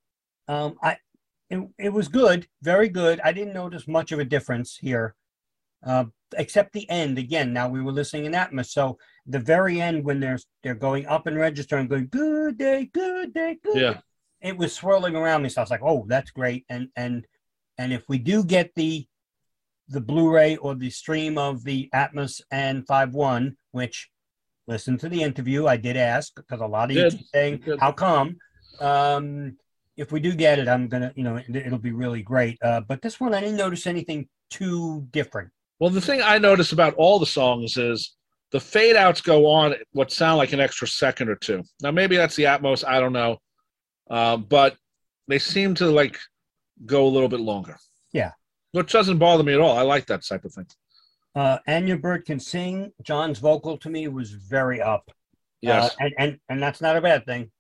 Speaker 2: Um, I it, it was good, very good. I didn't notice much of a difference here, uh, except the end. Again, now we were listening in Atmos, so the very end when they're they're going up in register and going good day, good day, good.
Speaker 3: Yeah.
Speaker 2: It was swirling around me, so I was like, oh, that's great. And and and if we do get the the Blu-ray or the stream of the Atmos and 5.1, which listen to the interview. I did ask because a lot of you saying. "How come?" Um, if we do get it, I'm gonna, you know, it, it'll be really great. Uh, but this one, I didn't notice anything too different.
Speaker 3: Well, the thing I notice about all the songs is the fade outs go on what sound like an extra second or two. Now, maybe that's the Atmos. I don't know. Uh, but they seem to like go a little bit longer.
Speaker 2: Yeah.
Speaker 3: Which doesn't bother me at all. I like that type of thing.
Speaker 2: Uh, And Your Bird can sing. John's vocal to me was very up.
Speaker 3: Yes.
Speaker 2: Uh, and, and and that's not a bad thing.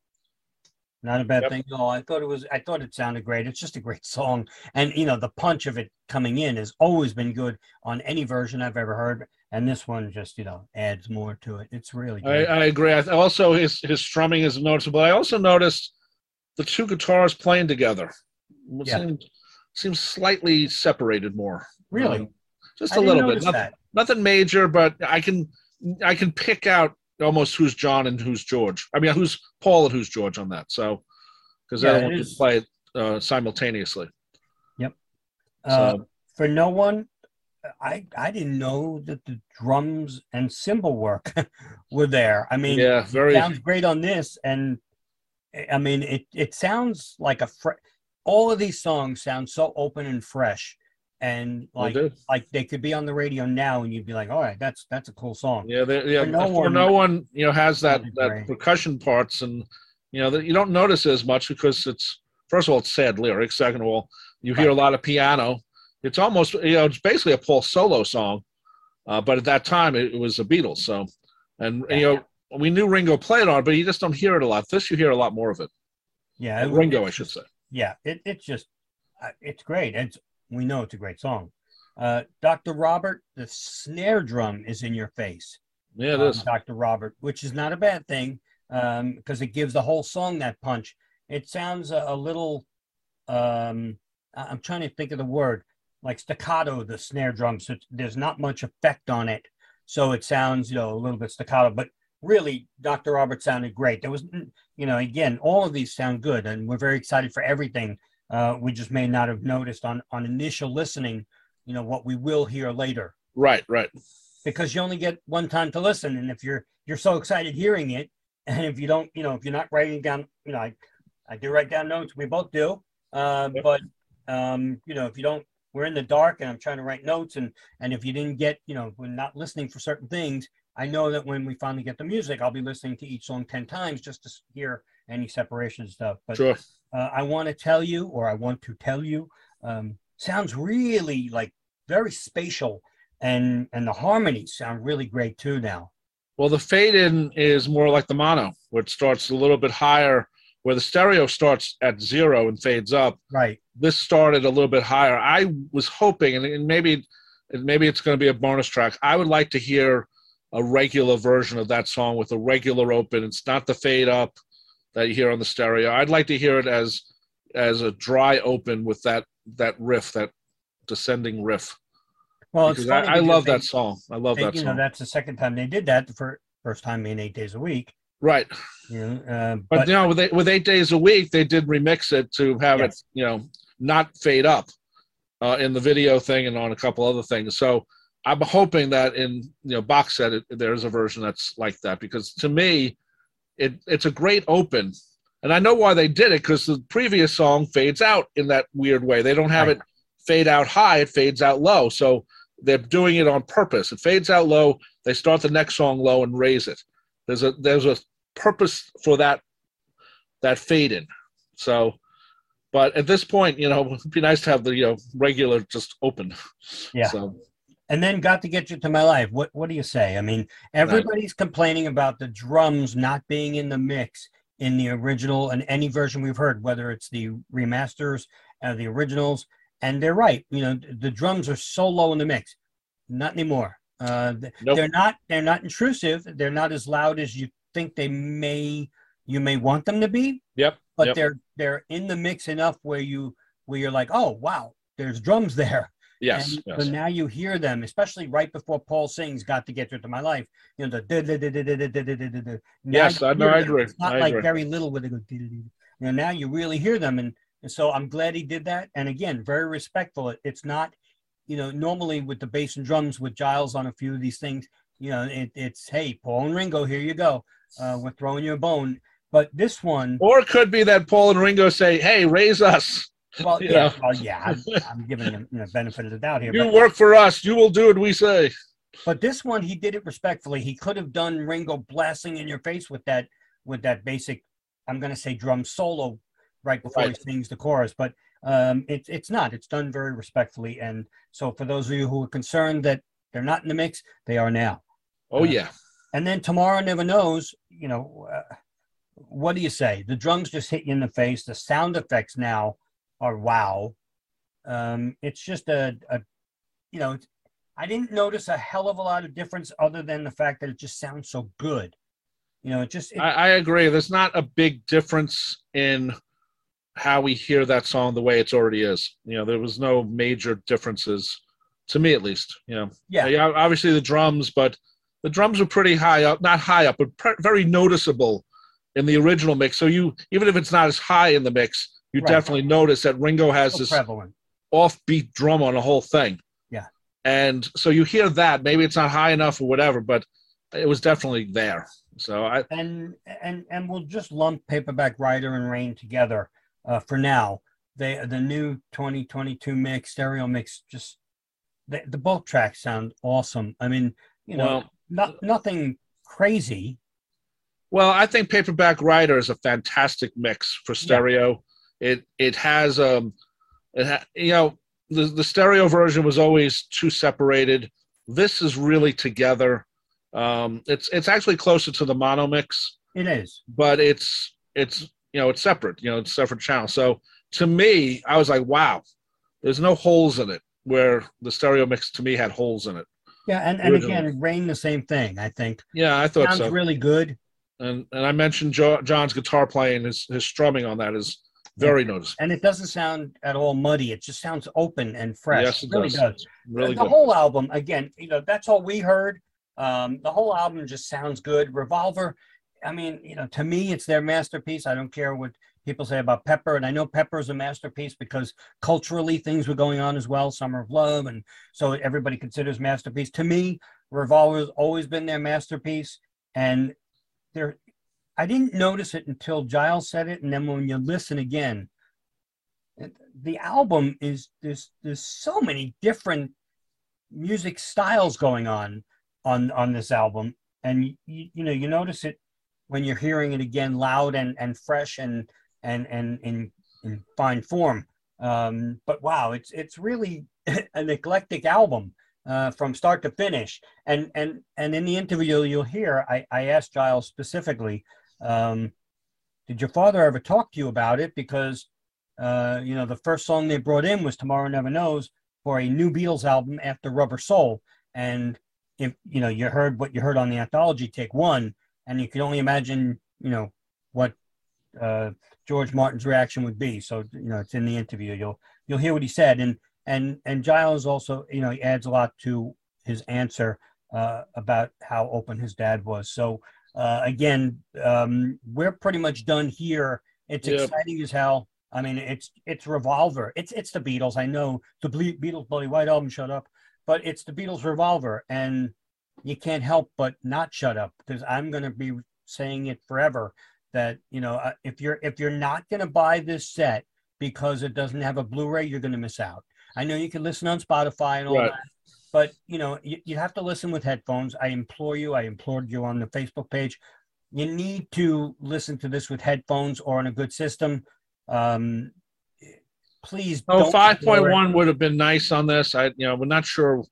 Speaker 2: Not a bad
Speaker 3: Yep.
Speaker 2: thing. all. I thought it was. I thought it sounded great. It's just a great song, and you know the punch of it coming in has always been good on any version I've ever heard, and this one just you know adds more to it. It's really
Speaker 3: I,
Speaker 2: good.
Speaker 3: I agree. I th- also, his his strumming is noticeable. I also noticed the two guitars playing together. It
Speaker 2: Yeah.
Speaker 3: Seems, seems slightly separated more.
Speaker 2: really,
Speaker 3: Um, just
Speaker 2: I
Speaker 3: a little bit. Nothing, nothing major, but I can I can pick out almost who's John and who's George. I mean, who's Paul and who's George on that. So because
Speaker 2: Yeah,
Speaker 3: they
Speaker 2: it
Speaker 3: don't
Speaker 2: is.
Speaker 3: play it uh, simultaneously.
Speaker 2: Yep.
Speaker 3: So
Speaker 2: for no one, I I didn't know that the drums and cymbal work were there. I mean,
Speaker 3: yeah, very.
Speaker 2: sounds great on this and eh, i mean it it sounds like a fre- all of these songs sound so open and fresh and like like they could be on the radio now and you'd be like all right that's that's a cool song
Speaker 3: Yeah, yeah.
Speaker 2: For no one-
Speaker 3: no one, you know, has that that
Speaker 2: great.
Speaker 3: percussion parts, and you know that you don't notice as much because it's first of all it's sad lyrics. Second of all, you hear a lot of piano. It's almost you know it's basically a Paul solo song, uh, but at that time it, it was the Beatles. So, and you know we knew Ringo played on, it, but you just don't hear it a lot. This you hear a lot more of it.
Speaker 2: yeah it-
Speaker 3: Ringo, I should say.
Speaker 2: yeah it, it's just uh, it's great it's we know it's a great song uh dr robert the snare drum is in your face
Speaker 3: Yeah, it
Speaker 2: um,
Speaker 3: is.
Speaker 2: Dr. Robert, which is not a bad thing because it gives the whole song that punch. It sounds a, a little, um, I'm trying to think of the word, like staccato, the snare drum. So there's not much effect on it. So it sounds, you know, a little bit staccato, but really, Dr. Robert sounded great. There was, you know, again, all of these sound good and we're very excited for everything. Uh, we just may not have noticed on, on initial listening you know what we will hear later
Speaker 3: Right, right.
Speaker 2: because you only get one time to listen and if you're you're so excited hearing it and if you don't you know if you're not writing down you know i, I do write down notes we both do um,
Speaker 3: Yep.
Speaker 2: but um, you know if you don't we're in the dark and i'm trying to write notes and and if you didn't get you know we're not listening for certain things i know that when we finally get the music i'll be listening to each song 10 times just to hear any separation and stuff but
Speaker 3: Sure.
Speaker 2: uh, I want to tell you, or I want to tell you, um, sounds really like very spatial, and and the harmonies sound really great too now.
Speaker 3: Well, the fade in is more like the mono, where it starts a little bit higher, where the stereo starts at zero and fades up.
Speaker 2: Right.
Speaker 3: This started a little bit higher. I was hoping, and, and maybe, and maybe it's going to be a bonus track. I would like to hear a regular version of that song with a regular open. It's not the fade up that you hear on the stereo. I'd like to hear it as as a dry open with that that riff, that descending riff.
Speaker 2: Well, it's
Speaker 3: I, I love
Speaker 2: they-
Speaker 3: that song. I love
Speaker 2: they-
Speaker 3: that
Speaker 2: you know,
Speaker 3: song.
Speaker 2: that's the second time they did that. The first time in eight days a week.
Speaker 3: Right.
Speaker 2: You know, uh,
Speaker 3: But,
Speaker 2: but,
Speaker 3: you know, with eight, with eight days a week, they did remix it to have
Speaker 2: Yes.
Speaker 3: it, you know, not fade up uh, in the video thing and on a couple other things. So I'm hoping that in you know box set, it, there's a version that's like that because to me, it it's a great open, and I know why they did it because the previous song fades out in that weird way. They don't have
Speaker 2: Right.
Speaker 3: it fade out high; it fades out low. So they're doing it on purpose. It fades out low. They start the next song low and raise it. There's a there's a purpose for that that fade in. So, but at this point, you know, it'd be nice to have the you know regular just open.
Speaker 2: Yeah.
Speaker 3: So
Speaker 2: and then got to get you to my life. What what do you say? I mean, everybody's complaining about the drums not being in the mix in the original and any version we've heard, whether it's the remasters or the originals. And they're right. You know, the drums are so low in the mix. Not anymore. Uh,
Speaker 3: nope.
Speaker 2: They're not they're not intrusive. They're not as loud as you think they may you may want them to be.
Speaker 3: Yep.
Speaker 2: But
Speaker 3: yep.
Speaker 2: they're they're in the mix enough where you where you're like, oh wow, there's drums there.
Speaker 3: Yes.
Speaker 2: And
Speaker 3: yes.
Speaker 2: So now you hear them, especially right before Paul sings "Got to Get Through to My Life." You know the
Speaker 3: yes, I know. I agree.
Speaker 2: It's not like very little with a You know, now you really hear them, and and so I'm glad he did that. And again, very respectful. It's not you know, normally with the bass and drums with Giles on a few of these things, you know, it, it's hey Paul and Ringo, here you go, uh, we're throwing you a bone. But this one,
Speaker 3: Or it could be that Paul and Ringo say, "Hey, raise us.
Speaker 2: well,
Speaker 3: you
Speaker 2: yeah, well, yeah, I'm, I'm giving him you know benefit of the doubt here.
Speaker 3: You
Speaker 2: but-
Speaker 3: work for us. You will do what we say."
Speaker 2: But this one, he did it respectfully. He could have done Ringo blasting in your face with that, with that basic, I'm going to say drum solo right before
Speaker 3: Right.
Speaker 2: he sings the chorus. But um, it's it's not. It's done very respectfully. And so for those of you who are concerned that they're not in the mix, they are now.
Speaker 3: Oh
Speaker 2: Uh,
Speaker 3: yeah,
Speaker 2: And then tomorrow never knows. You know, uh, what do you say? The drums just hit you in the face. The sound effects now are wow. Um, it's just a, a you know, it's, I didn't notice a hell of a lot of difference other than the fact that it just sounds so good. You know, it just it,
Speaker 3: I, I agree. There's not a big difference in how we hear that song the way it's already is. You know, there was no major differences to me, at least. You know,
Speaker 2: yeah,
Speaker 3: yeah, obviously the drums, but the drums were pretty high up, not high up, but pre- very noticeable in the original mix. So you, even if it's not as high in the mix, you
Speaker 2: Right.
Speaker 3: definitely notice that Ringo has
Speaker 2: so
Speaker 3: this
Speaker 2: prevalent.
Speaker 3: offbeat drum on the whole thing.
Speaker 2: Yeah.
Speaker 3: And so you hear that. Maybe it's not high enough or whatever, but it was definitely there. So I,
Speaker 2: and and and we'll just lump paperback Writer and rain together uh, for now they the new 2022 mix stereo mix just the, the both tracks sound awesome i mean you know
Speaker 3: well,
Speaker 2: not nothing crazy
Speaker 3: well, I think Paperback Writer is a fantastic mix for stereo. It it has um, it ha, you know the the stereo version was always too separated. This is really together. Um, it's it's actually closer to the mono mix.
Speaker 2: it is
Speaker 3: but it's it's you know it's separate you know it's separate channel. So to me i was like wow there's no holes in it where the stereo mix to me had holes in it.
Speaker 2: Yeah and, and again rain the same thing i think.
Speaker 3: Yeah i thought
Speaker 2: sounds
Speaker 3: so.
Speaker 2: really good.
Speaker 3: And and i mentioned jo- john's guitar playing his his strumming on that is very noticeable.
Speaker 2: and it doesn't sound at all muddy. It just sounds open and fresh.
Speaker 3: Yes it
Speaker 2: really
Speaker 3: does,
Speaker 2: does.
Speaker 3: Really
Speaker 2: the
Speaker 3: good
Speaker 2: whole album again you know that's all we heard. Um, the whole album just sounds good. Revolver i mean you know to me it's their masterpiece i don't care what people say about Pepper, and I know Pepper is a masterpiece because culturally things were going on as well, Summer of Love, and so everybody considers masterpiece. To me, Revolver has always been their masterpiece, and there, I didn't notice it until Giles said it, and then when you listen again, the album is there's there's so many different music styles going on on on this album, and you, you know you notice it when you're hearing it again loud and and fresh and and and in in fine form. Um, but wow, it's it's really an eclectic album uh, from start to finish. And and and in the interview you'll hear, I, I asked Giles specifically, um, did your father ever talk to you about it? Because uh, you know the first song they brought in was "Tomorrow Never Knows" for a new Beatles album after Rubber Soul, and if you know you heard what you heard on the anthology take one, and you can only imagine you know what uh, George Martin's reaction would be. So you know, it's in the interview. You'll you'll hear what he said, and and and Giles also you know he adds a lot to his answer uh, about how open his dad was. So uh, again, um, we're pretty much done here. It's exciting as hell. I mean, it's it's Revolver. It's it's the Beatles. I know the Beatles Bloody White album. Shut up, but it's the Beatles Revolver, and you can't help but not shut up because I'm going to be saying it forever that you know uh, if you're if you're not going to buy this set because it doesn't have a Blu-ray, you're going to miss out. I know you can listen on Spotify and all right. that, but you know you, you have to listen with headphones. I implore you. I implored you on the Facebook page. You need to listen to this with headphones or on a good system. Um, please.
Speaker 3: Oh, 5.1 would have been nice on this. I, you know, we're not sure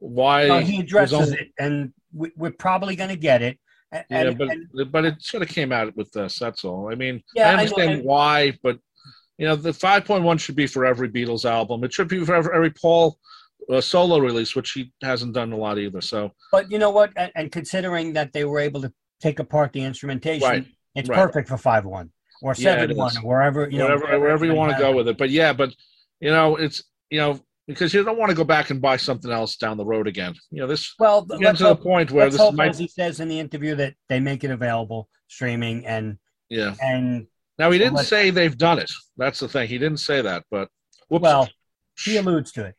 Speaker 3: why.
Speaker 2: Uh, he addresses only... it, and we, are probably going to get it.
Speaker 3: And, yeah, but and, but it sort of came out with this. That's all. I mean, yeah, I understand I know, why, but you know, the 5.1 should be for every Beatles album. It should be for every, every Paul uh, solo release, which he hasn't done a lot either. So,
Speaker 2: but you know what? And, and considering that they were able to take apart the instrumentation, right. it's right. perfect for five one or seven yeah, one, or wherever you
Speaker 3: know,
Speaker 2: wherever,
Speaker 3: wherever, wherever you want to go with it. But yeah, but you know, it's you know, because you don't want to go back and buy something else down the road again. You know, this
Speaker 2: well
Speaker 3: get to hope, the point where this
Speaker 2: hope,
Speaker 3: might.
Speaker 2: As he says in the interview, that they make it available streaming and
Speaker 3: yeah,
Speaker 2: and
Speaker 3: now he didn't say they've done it. That's the thing. He didn't say that, but
Speaker 2: whoops. well, he alludes to it.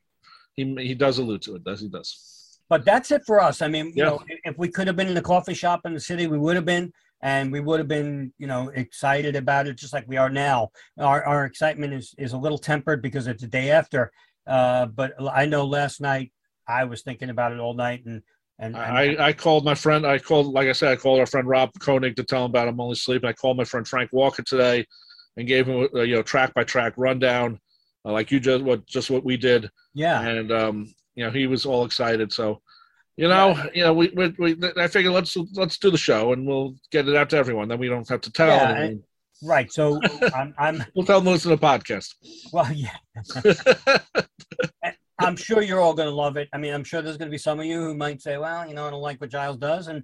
Speaker 3: He he does allude to it. Does he does.
Speaker 2: But that's it for us. I mean, you yeah. know, if we could have been in the coffee shop in the city, we would have been and we would have been, you know, excited about it just like we are now. Our, our excitement is, is a little tempered because it's the day after. Uh, but I know last night I was thinking about it all night and and, and
Speaker 3: I, I called my friend. I called, like I said, I called our friend Rob Koenig to tell him about I'm only sleeping. I called my friend Frank Walker today, and gave him a, you know track by track rundown, uh, like you just what just what we did.
Speaker 2: Yeah.
Speaker 3: And um, you know he was all excited. So you know, yeah. you know, we, we, we, I figured let's let's do the show and we'll get it out to everyone. Then we don't have to tell. Yeah,
Speaker 2: and, right. So I'm, I'm.
Speaker 3: we'll tell them to listen to the podcast.
Speaker 2: Well, yeah. I'm sure you're all going to love it. I mean, I'm sure there's going to be some of you who might say, "Well, you know, I don't like what Giles does," and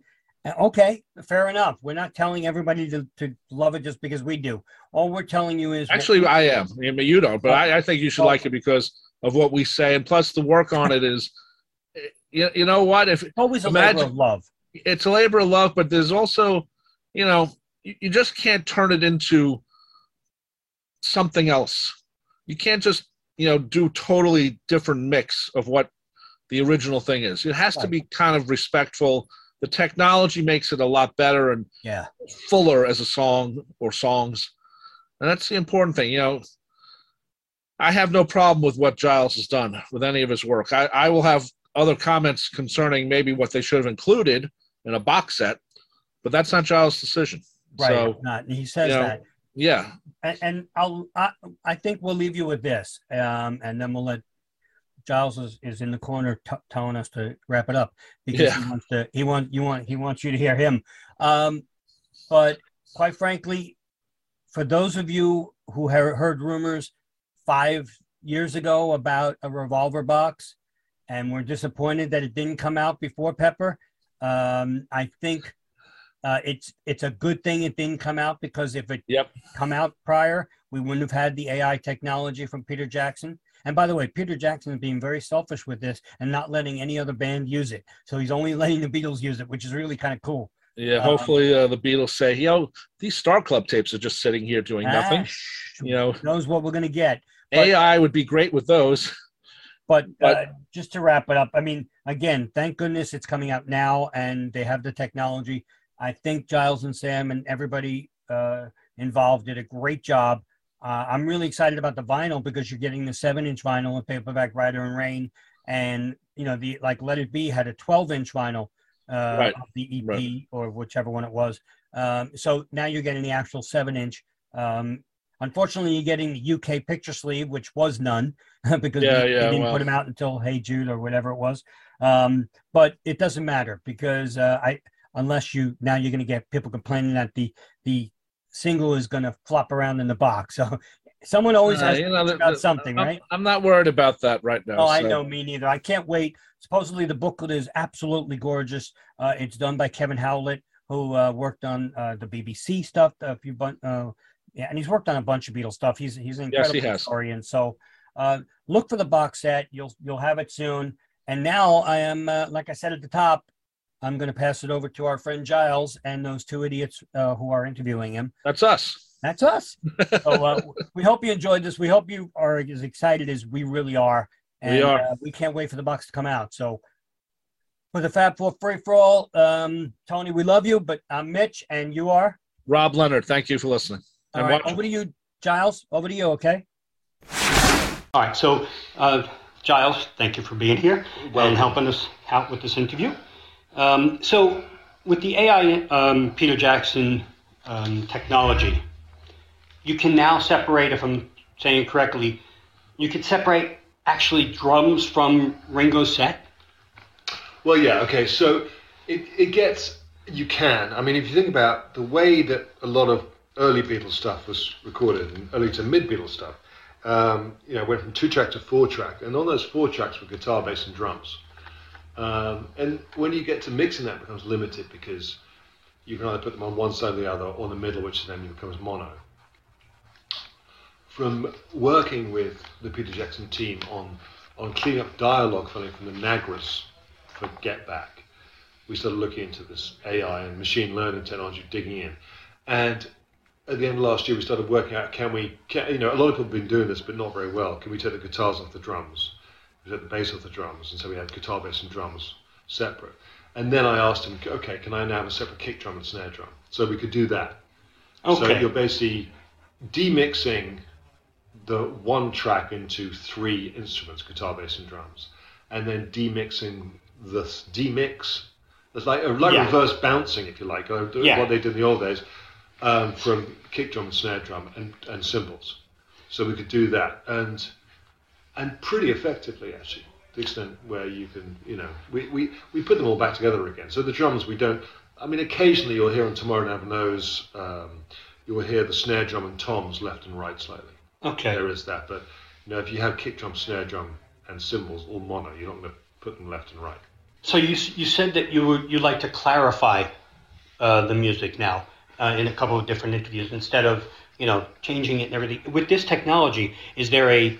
Speaker 2: okay, fair enough. We're not telling everybody to, to love it just because we do. All we're telling you is
Speaker 3: actually, I am. I mean, you don't, but I, I think you should well, like it because of what we say, and plus the work on it is eh, you, you know what? If it's
Speaker 2: always a imagine, labor of love.
Speaker 3: It's a labor of love, but there's also, you know, you, you just can't turn it into something else. You can't just, you know, do totally different mix of what the original thing is. It has right. to be kind of respectful. The technology makes it a lot better and
Speaker 2: yeah.
Speaker 3: fuller as a song or songs. And that's the important thing. You know, I have no problem with what Giles has done with any of his work. I, I will have other comments concerning maybe what they should have included in a box set, but that's not Giles' decision.
Speaker 2: Right. So, not. He says you know, that.
Speaker 3: Yeah.
Speaker 2: And, and, I'll, I, I think we'll leave you with this, um, and then we'll let Giles is, is in the corner t- telling us to wrap it up because yeah. he wants to. He want you want he wants you to hear him. Um, but quite frankly, for those of you who have heard rumors five years ago about a revolver box, and we're disappointed that it didn't come out before Pepper. Um, I think uh, it's it's a good thing it didn't come out because if it
Speaker 3: yep.
Speaker 2: come out prior, we wouldn't have had the AI technology from Peter Jackson. And by the way, Peter Jackson is being very selfish with this and not letting any other band use it. So he's only letting the Beatles use it, which is really kind of cool.
Speaker 3: Yeah, hopefully uh, the Beatles say, you know, these Star Club tapes are just sitting here doing nothing.
Speaker 2: Ah,
Speaker 3: You know,
Speaker 2: knows what we're going to get. But-
Speaker 3: AI would be great with those.
Speaker 2: But,
Speaker 3: But-
Speaker 2: uh, just to wrap it up, I mean, again, thank goodness it's coming out now and they have the technology. I think Giles and Sam and everybody uh, involved did a great job. Uh, I'm really excited about the vinyl because you're getting the seven inch vinyl and paperback Writer and Rain. And, you know, the like Let It Be had a 12 inch vinyl uh,
Speaker 3: Right.
Speaker 2: of the EP
Speaker 3: Right.
Speaker 2: or whichever one it was. Um, so now you're getting the actual seven inch. Um, unfortunately, you're getting the UK picture sleeve, which was none because
Speaker 3: Yeah,
Speaker 2: they, they didn't
Speaker 3: well.
Speaker 2: put them out until Hey Jude or whatever it was. Um, but it doesn't matter because uh, I unless you now you're going to get people complaining that the the single is going to flop around in the box. So someone always
Speaker 3: Uh,
Speaker 2: has
Speaker 3: you know,
Speaker 2: about
Speaker 3: the-
Speaker 2: something,
Speaker 3: I'm,
Speaker 2: right?
Speaker 3: I'm not worried about that right now.
Speaker 2: Oh, I know, me neither. I can't wait. Supposedly, the booklet is absolutely gorgeous. Uh, it's done by Kevin Howlett, who uh, worked on uh, the BBC stuff. A few, bun- uh, yeah, and he's worked on a bunch of Beatles stuff. He's he's an
Speaker 3: Yes,
Speaker 2: incredible
Speaker 3: has.
Speaker 2: historian. So, uh, look for the box set. You'll you'll have it soon. And now I am, uh, like I said at the top, I'm going to pass it over to our friend Giles and those two idiots uh, who are interviewing him.
Speaker 3: That's us.
Speaker 2: That's us. so uh, we hope you enjoyed this. We hope you are as excited as we really are. And
Speaker 3: We are.
Speaker 2: Uh, we can't wait for the box to come out. So for the Fab Four Free for All, um, Tony, we love you, but I'm Mitch and you are.
Speaker 3: Rob Leonard, thank you for listening.
Speaker 2: All
Speaker 3: And
Speaker 2: right, over to you, Giles. Over to you, okay?
Speaker 4: All right, so uh, Giles, thank you for being here and helping us out with this interview. Um, so, with the AI um, Peter Jackson um, technology, you can now separate, if I'm saying correctly, you can separate actually drums from Ringo's set.
Speaker 5: Well, yeah, okay. So it, it gets, you can. I mean, if you think about the way that a lot of early Beatles stuff was recorded, early to mid Beatles stuff, um, you know, went from two track to four track, and on those four tracks were guitar, bass, and drums. Um, and when you get to mixing, that becomes limited because you can either put them on one side or the other, or the middle, which then becomes mono. From working with the Peter Jackson team on on cleaning up dialogue from the Nagras for Get Back, we started looking into this AI and machine learning technology, digging in, and at the end of last year, we started working out can we, can, you know, a lot of people have been doing this, but not very well. Can we take the guitars off the drums? We take the bass of the drums, and so we had guitar, bass, and drums separate. And then I asked him, okay, can I now have a separate kick drum and snare drum? So we could do that.
Speaker 4: Okay.
Speaker 5: So you're basically demixing the one track into three instruments, guitar, bass, and drums, and then demixing the demix. It's like like
Speaker 4: Yeah.
Speaker 5: reverse bouncing, if you like, uh,
Speaker 4: Yeah.
Speaker 5: what they did in the old days, um, from kick drum and snare drum and, and cymbals. So we could do that, and and pretty effectively actually, to the extent where you can, you know, we, we, we put them all back together again. So the drums we don't. I mean, occasionally you'll hear on Tomorrow Never Knows, um, you'll hear the snare drum and toms left and right slightly.
Speaker 4: Okay.
Speaker 5: There is that, but you know, if you have kick drum, snare drum, and cymbals all mono, you're not going to put them left and right.
Speaker 4: So you you said that you would you like to clarify uh, the music now uh, in a couple of different interviews instead of you know changing it and everything. With this technology, is there a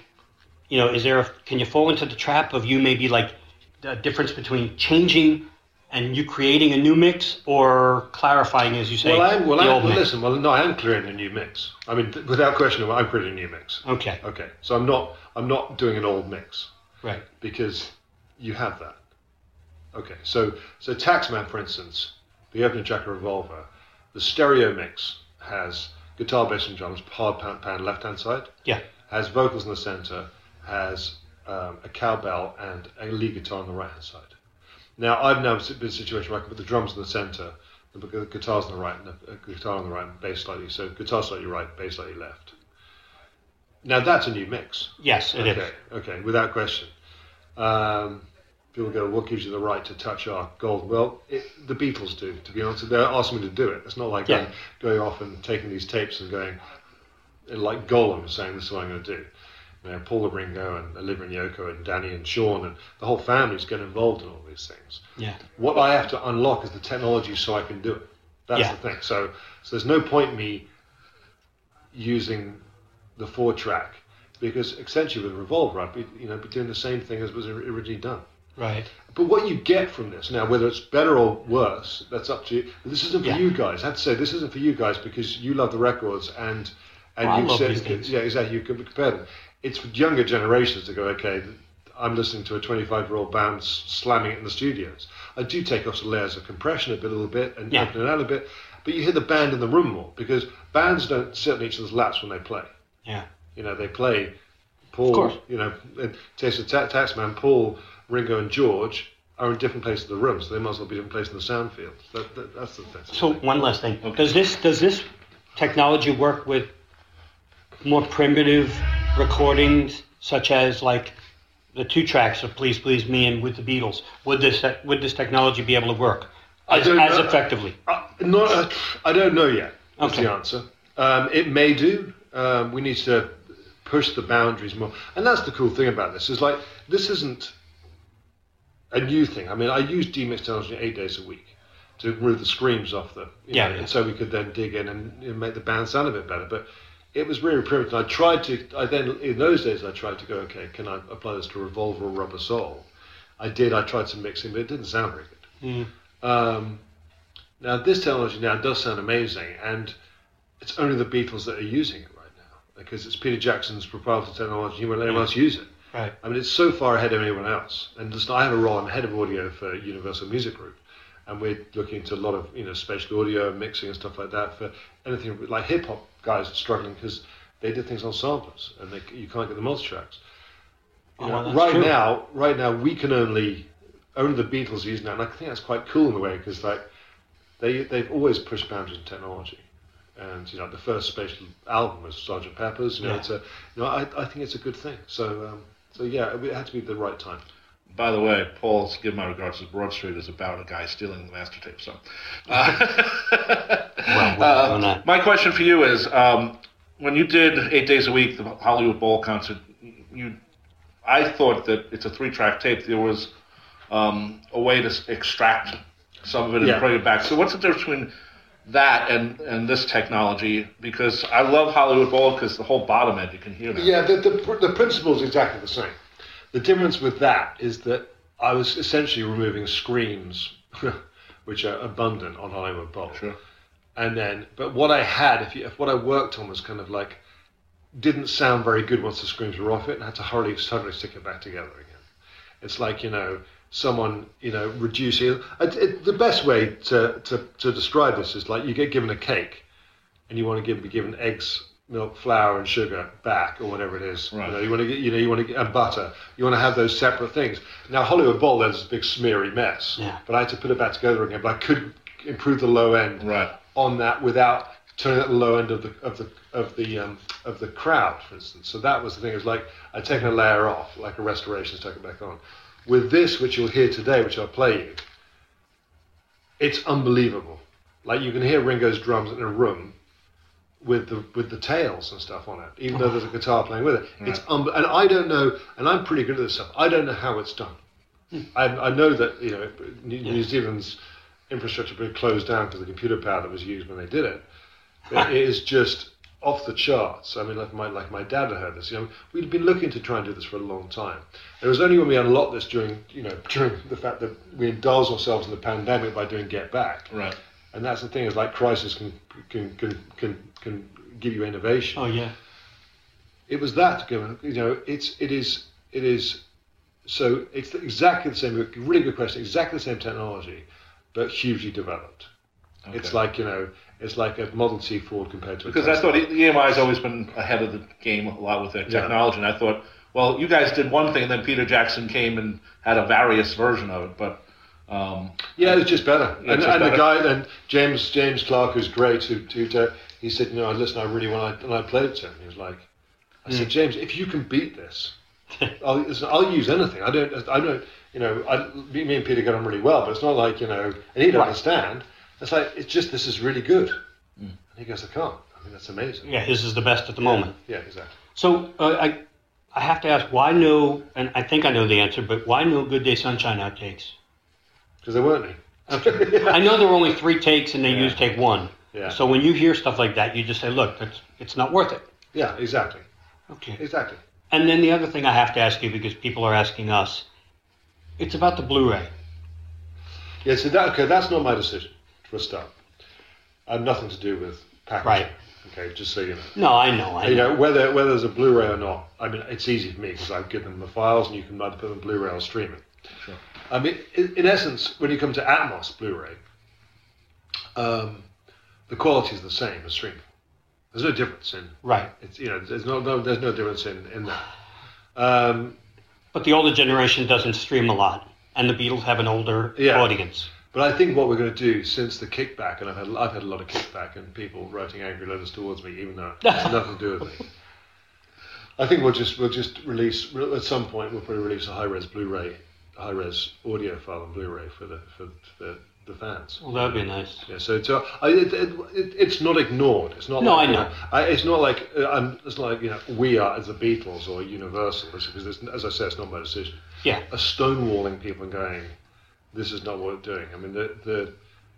Speaker 4: you know is there a, can you fall into the trap of you maybe like the difference between changing and you creating a new mix or clarifying as you say
Speaker 5: well, I'm, well, I'm, well listen, well, no, I am creating a new mix. I mean, th- without question, I'm creating a new mix.
Speaker 4: Okay,
Speaker 5: Okay, so I'm not, I'm not doing an old mix.
Speaker 4: right.
Speaker 5: because you have that. Okay, so so Taxman, for instance, the opening track of Revolver, the stereo mix has guitar, bass, and drums, hard pan, pan left hand side,
Speaker 4: Yeah.
Speaker 5: has vocals in the center, has um, a cowbell and a lead guitar on the right hand side. Now I've now been in a situation where I can put the drums in the center, the guitars on the right, and the uh, guitar on the right, and bass slightly. So guitar slightly right, bass slightly left. Now that's a new mix.
Speaker 4: Yes, it is.
Speaker 5: Okay, okay, without question. Um, people go, what gives you the right to touch our gold? Well, it, the Beatles do, to be honest. They're asking me to do it. It's not like
Speaker 4: Yeah.
Speaker 5: going, going off and taking these tapes and going, like Gollum saying, this is what I'm going to do. You know, Paul Ringo and Olivia and Yoko and Dhani and Sean and the whole family's get involved in all these things.
Speaker 4: Yeah.
Speaker 5: What I have to unlock is the technology so I can do it. That's
Speaker 4: Yeah.
Speaker 5: the thing. So, so there's no point in me using the four track because essentially with Revolver, I'd be you know be doing the same thing as was originally done.
Speaker 2: Right.
Speaker 5: But what you get from this now, whether it's better or worse, that's up to you. This isn't for
Speaker 2: Yeah.
Speaker 5: you guys. I have to say, this isn't for you guys because you love the records and and
Speaker 2: Well,
Speaker 5: you said, yeah, exactly. You can compare them. It's for younger generations to go, okay, I'm listening to a 25 year old band slamming it in the studios. I do take off some layers of compression a bit, a little bit, and
Speaker 2: Yeah.
Speaker 5: open it out a bit, but you hear the band in the room more because bands don't sit on each other's laps when they play.
Speaker 2: Yeah.
Speaker 5: You know, they play Paul, you know, in Taste of Ta- Taxman, Paul, Ringo, and George are in different places of the room, so they might as well be in different places in the sound field. That, that, that's the the
Speaker 2: So one last thing. Does this does this technology work with more primitive recordings, such as like the two tracks of "Please Please Me" and with the Beatles? Would this would this technology be able to work
Speaker 5: I
Speaker 2: as, as effectively?
Speaker 5: Uh, not, uh, I don't know yet. That's
Speaker 2: Okay.
Speaker 5: the answer. Um, it may do. Um, we need to push the boundaries more, and that's the cool thing about this. Is like this isn't a new thing. I mean, I use demix technology eight days a week to remove the screams off the,
Speaker 2: Yeah,
Speaker 5: know,
Speaker 2: yeah.
Speaker 5: and so we could then dig in and know, make the band sound a bit better. But it was really primitive. I tried to. I then in those days I tried to go, okay, can I apply this to Revolver or Rubber Soul? I did. I tried some mixing, but it didn't sound very good. Um, now this technology now does sound amazing, and it's only the Beatles that are using it right now because it's Peter Jackson's proprietary technology. He won't let anyone else use it.
Speaker 2: Right.
Speaker 5: I mean, it's so far ahead of anyone else. And just, I have a role. I'm head of audio for Universal Music Group, and we're looking into a lot of you know spatial audio mixing and stuff like that for anything like hip hop guys are struggling because they did things on samplers and they, you can't get the multi tracks.
Speaker 2: Oh,
Speaker 5: You know,
Speaker 2: well, that's
Speaker 5: right
Speaker 2: true.
Speaker 5: now, right now, we can only only the Beatles are using that, and I think that's quite cool in a way because like they they've always pushed boundaries in technology. And you know, the first spatial album was Sgt. Pepper's. You know,
Speaker 2: Yeah.
Speaker 5: it's a, you know, I, I think it's a good thing. So, um, so yeah, it had to be the right time.
Speaker 3: By the way, Paul's give my regards to Broad Street is about a guy stealing the master tape. So, uh,
Speaker 2: Well, we're
Speaker 3: uh, my question for you is: um, when you did eight days a week the Hollywood Bowl concert, you, I thought that it's a three-track tape. There was um, a way to extract some of it and
Speaker 5: Yeah.
Speaker 3: bring it back. So, what's the difference between that and and this technology? Because I love Hollywood Bowl because the whole bottom end you can hear that.
Speaker 5: Yeah, the, the, the principle is exactly the same. The difference with that is that I was essentially removing screams, which are abundant on Hollywood Bowl.
Speaker 3: Sure.
Speaker 5: And then, but what I had, if, you, if what I worked on was kind of like, didn't sound very good once the screams were off it, and I had to hurriedly suddenly stick it back together again. It's like you know, someone you know reducing. It, it, the best way to, to to describe this is like you get given a cake, and you want to give be given eggs, milk, flour, and sugar back, or whatever it is.
Speaker 3: Right.
Speaker 5: You know, you want to get you know you want to get and butter. You want to have those separate things. Now Hollywood Bowl, there's this big smeary mess.
Speaker 2: Yeah.
Speaker 5: But I had to put it back together again. But I could improve the low end
Speaker 3: Right.
Speaker 5: on that without turning at the low end of the of the of the um, of the crowd, for instance. So that was the thing. It was like I'd taken a layer off, like a restoration, stuck it back on. With this, which you'll hear today, which I'll play you, it's unbelievable. Like you can hear Ringo's drums in a room with the with the tails and stuff on it, even though there's a oh. guitar playing with it. It's un- and I don't know, and I'm pretty good at this stuff. I don't know how it's done. Hmm. I, I know that you know New, New Zealand's infrastructure pretty closed down because the computer power that was used when they did it. But it is just off the charts. I mean, like my like my dad had heard this. You know, we'd been looking to try and do this for a long time. It was only when we unlocked this during you know during the fact that we indulged ourselves in the pandemic by doing Get Back.
Speaker 3: Right.
Speaker 5: And that's the thing is like crisis can can can can, can give you innovation.
Speaker 2: Oh yeah.
Speaker 5: it was that given you know it's it is it is so it's exactly the same really good question exactly the same technology but hugely developed. It's like you know it's like a model t ford compared to a
Speaker 3: Because I thought EMI has always been ahead of the game a lot with their
Speaker 5: Yeah.
Speaker 3: technology, and I thought, well, you guys did one thing, and then Peter Jackson came and had a various version of it, but um,
Speaker 5: yeah it's just better.
Speaker 3: Yeah,
Speaker 5: and,
Speaker 3: just
Speaker 5: and the guy then james james Clarke who's great who, who uh, he said you know I listen i really want to and i played it to him he was like i
Speaker 3: Hmm.
Speaker 5: said james if you can beat this I'll, listen, I'll use anything. I don't. I don't. You know, I, me and Peter get on really well, but it's not like you know, and he'd understand. It's like it's just this is really good,
Speaker 3: Hmm.
Speaker 5: and he goes, I can't. I mean, that's amazing.
Speaker 2: Yeah. His is the best at the moment.
Speaker 5: Yeah, exactly.
Speaker 2: So uh, I, I have to ask, why no? And I think I know the answer, but why no Good Day Sunshine outtakes?
Speaker 5: Because there weren't any.
Speaker 2: I know there were only three takes, and they
Speaker 5: Yeah.
Speaker 2: used take one.
Speaker 5: Yeah.
Speaker 2: So when you hear stuff like that, you just say, "Look, that's, it's not worth it."
Speaker 5: Yeah, exactly,
Speaker 2: Okay.
Speaker 5: exactly.
Speaker 2: And then the other thing I have to ask you, because people are asking us, It's about the Blu-ray.
Speaker 5: Yeah, so that okay, that's not my decision for a start. I have nothing to do with packaging.
Speaker 2: Right.
Speaker 5: Okay, just so you know.
Speaker 2: No, I know. I
Speaker 5: You
Speaker 2: know.
Speaker 5: know whether whether there's a Blu-ray or not. I mean, it's easy for me because I give them the files, and you can either put them Blu-ray or streaming.
Speaker 3: Sure.
Speaker 5: I mean, in, in essence, when you come to Atmos Blu-ray, um, the quality is the same as streaming. There's no difference in
Speaker 2: Right.
Speaker 5: it's you know there's no, no there's no difference in in that. Um,
Speaker 2: But the older generation doesn't stream a lot, and the Beatles have an older
Speaker 5: Yeah.
Speaker 2: audience.
Speaker 5: But I think what we're going to do since the kickback, and I've had I've had a lot of kickback and people writing angry letters towards me, even though it has nothing to do with me. I think we'll just we'll just release at some point we'll probably release a high res Blu-ray, high res audio file on Blu-ray for the for the, the fans.
Speaker 2: Well, that'd be nice.
Speaker 5: Yeah, so it's, uh, I, it, it, it, it's not ignored. It's not.
Speaker 2: No,
Speaker 5: like,
Speaker 2: I
Speaker 5: you
Speaker 2: know.
Speaker 5: I, it's not like uh, it's not like you know we are as the Beatles or Universal because as I said, it's not my decision.
Speaker 2: Yeah.
Speaker 5: A stonewalling people and going, this is not what we're doing. I mean, the the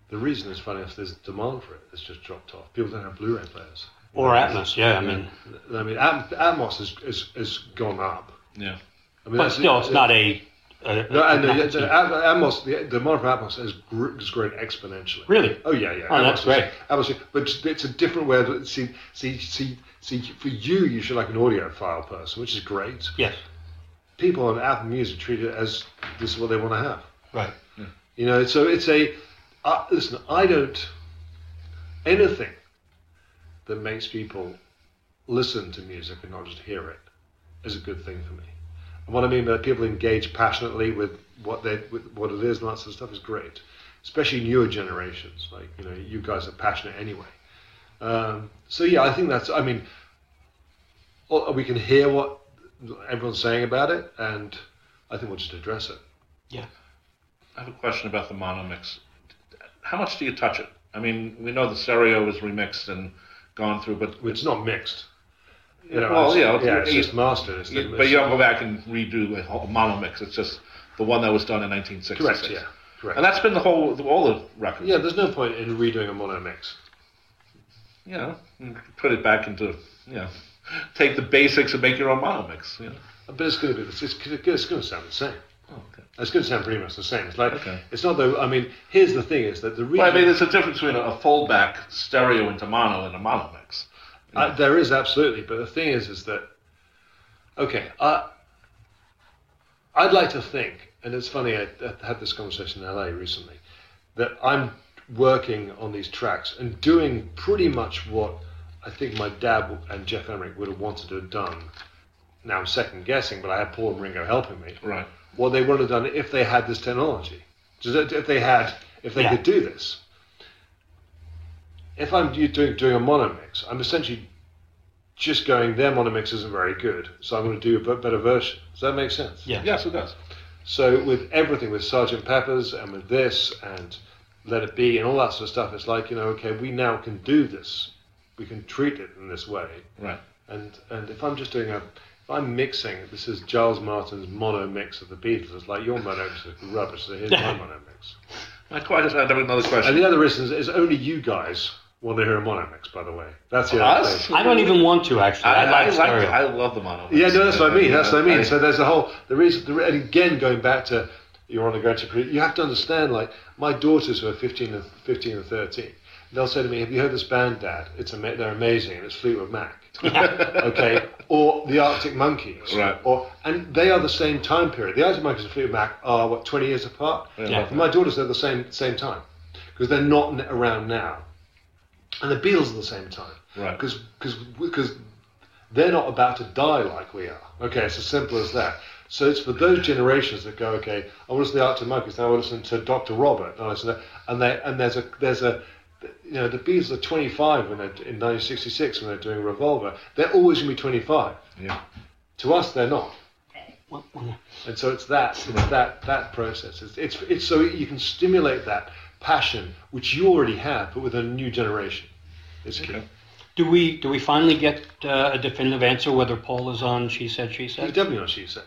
Speaker 5: the reason is funny if there's demand for it, it's just dropped off. People don't have Blu-ray players.
Speaker 2: Or
Speaker 5: know,
Speaker 2: Atmos. Yeah, I mean,
Speaker 5: I mean, Atmos has, has, has gone up.
Speaker 3: Yeah.
Speaker 5: I mean,
Speaker 2: but
Speaker 5: that's-
Speaker 2: still, it's not a. a
Speaker 5: No, and the,
Speaker 2: a-
Speaker 5: the, At- Atmos, the, the demand for Atmos has, gr- has grown exponentially.
Speaker 2: Really?
Speaker 5: Oh yeah, yeah.
Speaker 2: Oh, that's
Speaker 5: Atmos is-
Speaker 2: great.
Speaker 5: Atmos, but it's- it's a different way of see, see, see, see. For you, you should like an audiophile person, which is great.
Speaker 2: Yes.
Speaker 5: People on Apple Music treat it as this is what they want to have.
Speaker 2: Right.
Speaker 5: You know, so it's a. Uh, listen, I don't. Anything that makes people listen to music and not just hear it is a good thing for me. And what I mean by people engage passionately with what they with what it is and that sort of stuff is great, especially newer generations. Like you know, you guys are passionate anyway. Um, so yeah, I think that's. I mean, we can hear what everyone's saying about it, and I think we'll just address it. Yeah.
Speaker 3: I have a question about the mono mix. How much do you touch it? I mean, we know the stereo was remixed and gone through, but
Speaker 5: It's not mixed. You know,
Speaker 3: Well,
Speaker 5: it's,
Speaker 3: yeah,
Speaker 5: yeah,
Speaker 3: it's-
Speaker 5: it's just mastered. It's
Speaker 3: you, but you don't go back and redo a whole mono mix. It's just the one that was done in 1966.
Speaker 5: correct. Yeah, correct.
Speaker 3: And that's been the whole all the records.
Speaker 5: yeah, there's no point in redoing a mono mix.
Speaker 3: You know, put it back into you know, take the basics and make your own mono mix. You know.
Speaker 5: But it's going to be it's, it's going to sound the same.
Speaker 3: Oh, okay.
Speaker 5: It's going to sound pretty much the same. It's like
Speaker 3: Okay.
Speaker 5: it's not though. I mean, here's the thing: is that the reason
Speaker 3: Well, I mean, there's a difference between a, a foldback stereo into mono and a mono mix.
Speaker 5: Uh, there is absolutely, but the thing is, is that okay? Uh, I'd like to think, and it's funny. I, I had this conversation in LA recently, that I'm working on these tracks and doing pretty much what I think my dad and Geoff Emerick would have wanted to have done. Now I'm second guessing, but I had Paul and Ringo helping me.
Speaker 3: Right.
Speaker 5: What they would have done if they had this technology, if they had, if they
Speaker 2: Yeah.
Speaker 5: could do this. If I'm doing doing a mono mix, I'm essentially just going their mono mix isn't very good, so I'm going to do a better version. Does that make sense?
Speaker 2: Yeah.
Speaker 3: Yes, it does.
Speaker 5: So with everything, with Sergeant Pepper's and with this and Let It Be and all that sort of stuff, it's like you know, okay, we now can do this. We can treat it in this way.
Speaker 3: Right.
Speaker 5: And and if I'm just doing a, if I'm mixing, this is Giles Martin's mono mix of the Beatles. It's like your mono mix is rubbish. So here's my mono mix.
Speaker 3: I quite just had another question.
Speaker 5: And the other reason is, is only you guys want to hear a mono mix. By the way, that's the other
Speaker 3: Us?
Speaker 5: thing.
Speaker 2: I don't even want to actually. I,
Speaker 3: I, I
Speaker 2: like
Speaker 3: like.
Speaker 2: stereo.
Speaker 3: I love the mono.
Speaker 5: Yeah, no, that's what I mean. That's what I mean. So there's a whole the reason. The, and again, going back to you want to go to you have to understand. Like my daughters who are 15 and 15 and 13, they'll say to me, "Have you heard this band, Dad? It's ama- they're amazing, and it's Fleetwood Mac." okay, or the Arctic Monkeys,
Speaker 3: Right.
Speaker 5: Or and they are the same time period. The Arctic Monkeys and Fleetwood Mac are what 20 years apart.
Speaker 3: Yeah.
Speaker 5: And my daughters are the same same time because they're not around now, and the Beatles are the same time.
Speaker 3: Right.
Speaker 5: Because because because they're not about to die like we are. Okay, it's as simple as that. So it's for those generations that go, okay, I want to listen to the Arctic Monkeys, now I want to listen to Dr. Robert, and I listen to, and they and there's a there's a you know the Beatles are 25 when they're in 1966 when they're doing Revolver. They're always going to be 25.
Speaker 3: Yeah.
Speaker 5: To us, they're not.
Speaker 2: Well, well,
Speaker 5: And so it's that it's that that process. It's, it's it's so you can stimulate that passion which you already have, but with a new generation. Key.
Speaker 3: Okay.
Speaker 2: Do we do we finally get uh, a definitive answer whether Paul is on She Said She Said?
Speaker 5: He's definitely on She said.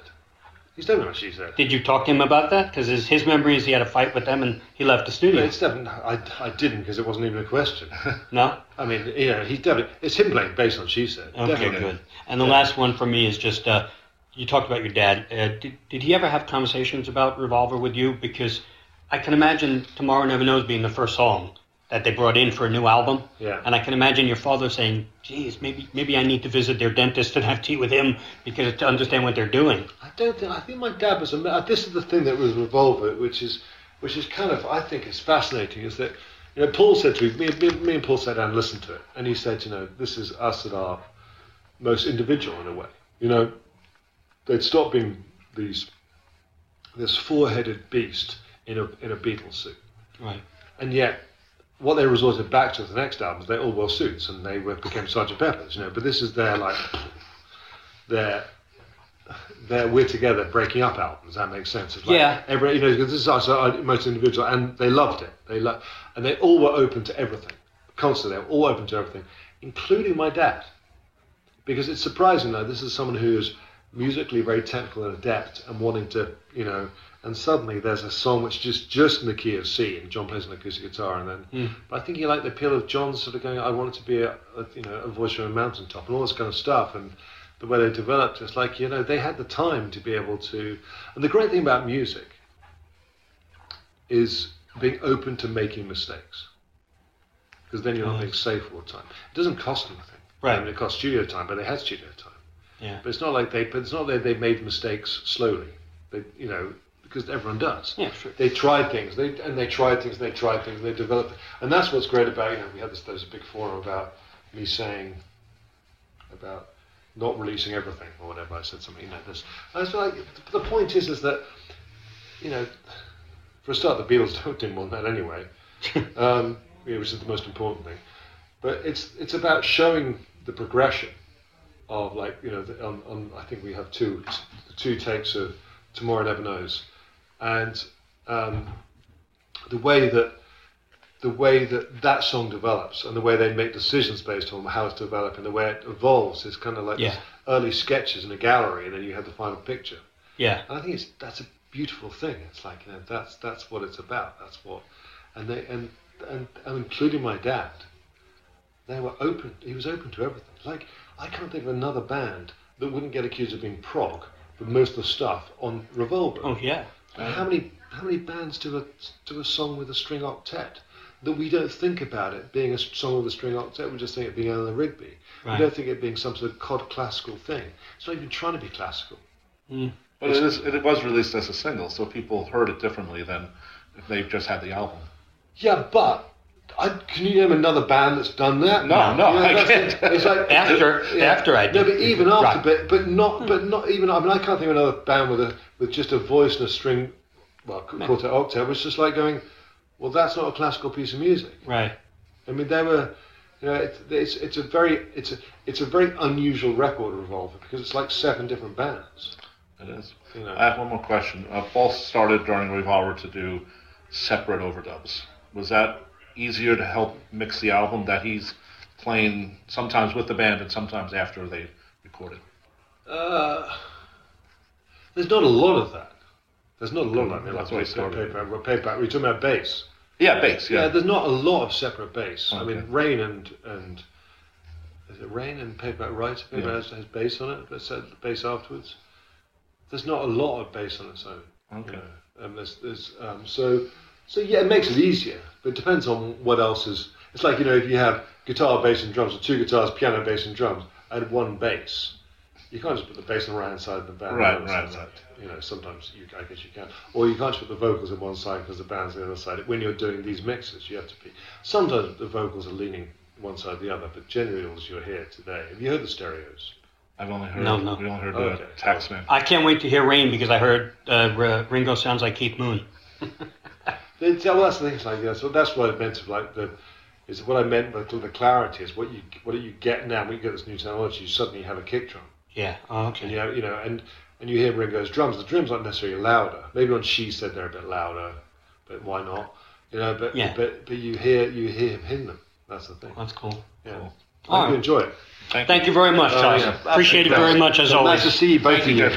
Speaker 5: He's definitely on She said.
Speaker 2: Did you talk to him about that? Because his, his memory is he had a fight with them and he left the
Speaker 5: No,
Speaker 2: studio.
Speaker 5: it's definitely. I, I didn't because it wasn't even a question.
Speaker 2: No?
Speaker 5: I mean, you know, he's definitely. It's him playing bass on she said.
Speaker 2: Okay,
Speaker 5: definitely.
Speaker 2: good. And the last one for me is just uh,
Speaker 4: you talked about your dad. Uh, did, did he ever have conversations about Revolver with you? Because I can imagine Tomorrow Never Knows being the first song that they brought in for a new album.
Speaker 5: Yeah.
Speaker 4: And I can imagine your father saying, geez, maybe maybe I need to visit their dentist and have tea with him because to understand what they're doing.
Speaker 5: I don't think. I think my dad was. A, this is the thing that was Revolver, which is, which is kind of. I think is fascinating. Is that, you know, Paul said to me, me, me, me and Paul sat down and listened to it, and he said, you know, this is us at our most individual in a way. You know, they'd stopped being these, this four-headed beast in a in a Beatles suit,
Speaker 4: Right.
Speaker 5: and yet. What they resorted back to the next albums, they all wore suits and they were, became Sergeant Peppers, you know. But this is their like, their their we're together breaking up albums. That makes sense. It's like
Speaker 4: Yeah.
Speaker 5: Every you know because this is us, our most individual, and they loved it. They lo- and they all were open to everything, constantly. They were all open to everything, including my dad, because it's surprising though. This is someone who is musically very technical and adept and wanting to you know. And suddenly there's a song which just just in the key of C, and John plays an acoustic guitar, and then. Hmm. But I think he liked the appeal of John sort of going, I want it to be a, a you know a voice from a mountaintop and all this kind of stuff, and the way they developed. It's like you know they had the time to be able to. And the great thing about music is being open to making mistakes, because then you're not being safe all the time. It doesn't cost anything.
Speaker 4: Right.
Speaker 5: I mean, it costs studio time, but they had studio time.
Speaker 4: Yeah.
Speaker 5: But it's not like they. But it's not that they made mistakes slowly. They, you know, because everyone does.
Speaker 4: Yeah, sure.
Speaker 5: They tried things. They and they tried things. and They tried things. And they developed. And that's what's great about you know we had this. There was a big forum about me saying about not releasing everything or whatever. I said something you know this. I was like, the point is is that you know, for a start, the Beatles don't do more than that anyway, um, yeah, which is the most important thing. But it's it's about showing the progression of like you know the, on, on I think we have two two takes of Tomorrow Never Knows, and um, the way that the way that that song develops and the way they make decisions based on how it's developing, the way it evolves is kind of like
Speaker 4: Yeah.
Speaker 5: early sketches in a gallery, and then you have the final picture.
Speaker 4: Yeah.
Speaker 5: And I think it's that's a beautiful thing. It's like you know that's that's what it's about. That's what, and they and and, and including my dad, they were open. He was open to everything. Like I can't think of another band that wouldn't get accused of being prog with most of the stuff on Revolver.
Speaker 4: Oh yeah.
Speaker 5: And how many how many bands do a do a song with a string octet that we don't think about it being a song with a string octet? We just think it being Eleanor Rigby.
Speaker 4: Right.
Speaker 5: We don't think it being some sort of cod classical thing. It's not even trying to be classical. Hmm.
Speaker 3: But it, is, it was released as a single, so people heard it differently than if they've just had the album.
Speaker 5: Yeah, but I, can you name another band that's done that?
Speaker 3: No, no, I
Speaker 5: that's
Speaker 3: can't.
Speaker 5: it. It's like
Speaker 4: After- after I did.
Speaker 5: No, but even after,
Speaker 4: Right.
Speaker 5: but but not, but not even. I mean, I can't think of another band with a with just a voice and a string, well, quartet octave. It's just like going, well, that's not a classical piece of music.
Speaker 4: Right.
Speaker 5: I mean, they were, you know, it's it's, it's a very it's a it's a very unusual record revolver because it's like seven different bands.
Speaker 3: It is.
Speaker 5: You know.
Speaker 3: I have one more question. Uh, Paul started during Revolver to do separate overdubs. Was that easier to help mix the album that he's playing sometimes with the band and sometimes after they recorded?
Speaker 5: Uh, there's not a lot of that. There's not a lot of that.
Speaker 3: That's
Speaker 5: like
Speaker 3: why
Speaker 5: paper,
Speaker 3: started.
Speaker 5: paper, paper, we're talking about bass.
Speaker 3: Yeah, bass.
Speaker 5: Yeah.
Speaker 3: Yeah.
Speaker 5: there's not a lot of separate bass. I mean, Rain and and is it Rain and Paperback Writer? Paperback
Speaker 3: Yeah.
Speaker 5: has, has bass on it, but said bass afterwards. There's not a lot of bass on its own.
Speaker 3: Okay.
Speaker 5: You know, um, there's, there's, um, so so yeah, it makes it easier, but it depends on what else is. It's like you know, if you have guitar, bass, and drums, or two guitars, piano, bass, and drums, and one bass. You can't just put the bass on the right hand side of the band.
Speaker 3: Right, right, right.
Speaker 5: side. You know, sometimes you, I guess you can, or you can't just put the vocals on one side because the band's on the other side. When you're doing these mixes, you have to be. Sometimes the vocals are leaning one side or the other, but generally, as you're here today, have you heard the stereos?
Speaker 3: I've only heard.
Speaker 4: No, no.
Speaker 3: We only heard
Speaker 5: Okay.
Speaker 3: the Taxman.
Speaker 4: I can't wait to hear Rain because I heard uh, R- Ringo sounds like Keith Moon.
Speaker 5: They, well, that's the thing. It's like yeah, so that's what I meant. Of like the is what I meant by the clarity is what you what you get now. When you get this new technology, you suddenly have a kick drum,
Speaker 4: Yeah. Oh,
Speaker 5: and
Speaker 4: okay.
Speaker 5: you have, you know, and and you hear Ringo's drums. The drums aren't necessarily louder. Maybe on She said they're a bit louder, but why not? You know, but
Speaker 4: Yeah.
Speaker 5: but but you hear you hear him hitting them. That's the thing.
Speaker 4: That's cool.
Speaker 5: Yeah.
Speaker 3: Cool.
Speaker 5: I hope
Speaker 4: All
Speaker 5: you enjoy it.
Speaker 3: Thank,
Speaker 4: Thank you very much,
Speaker 5: Oh,
Speaker 4: Tyler.
Speaker 5: yeah.
Speaker 4: Appreciate it very much as always.
Speaker 5: Nice to see you, both
Speaker 3: Thank
Speaker 5: of
Speaker 3: you,
Speaker 5: you.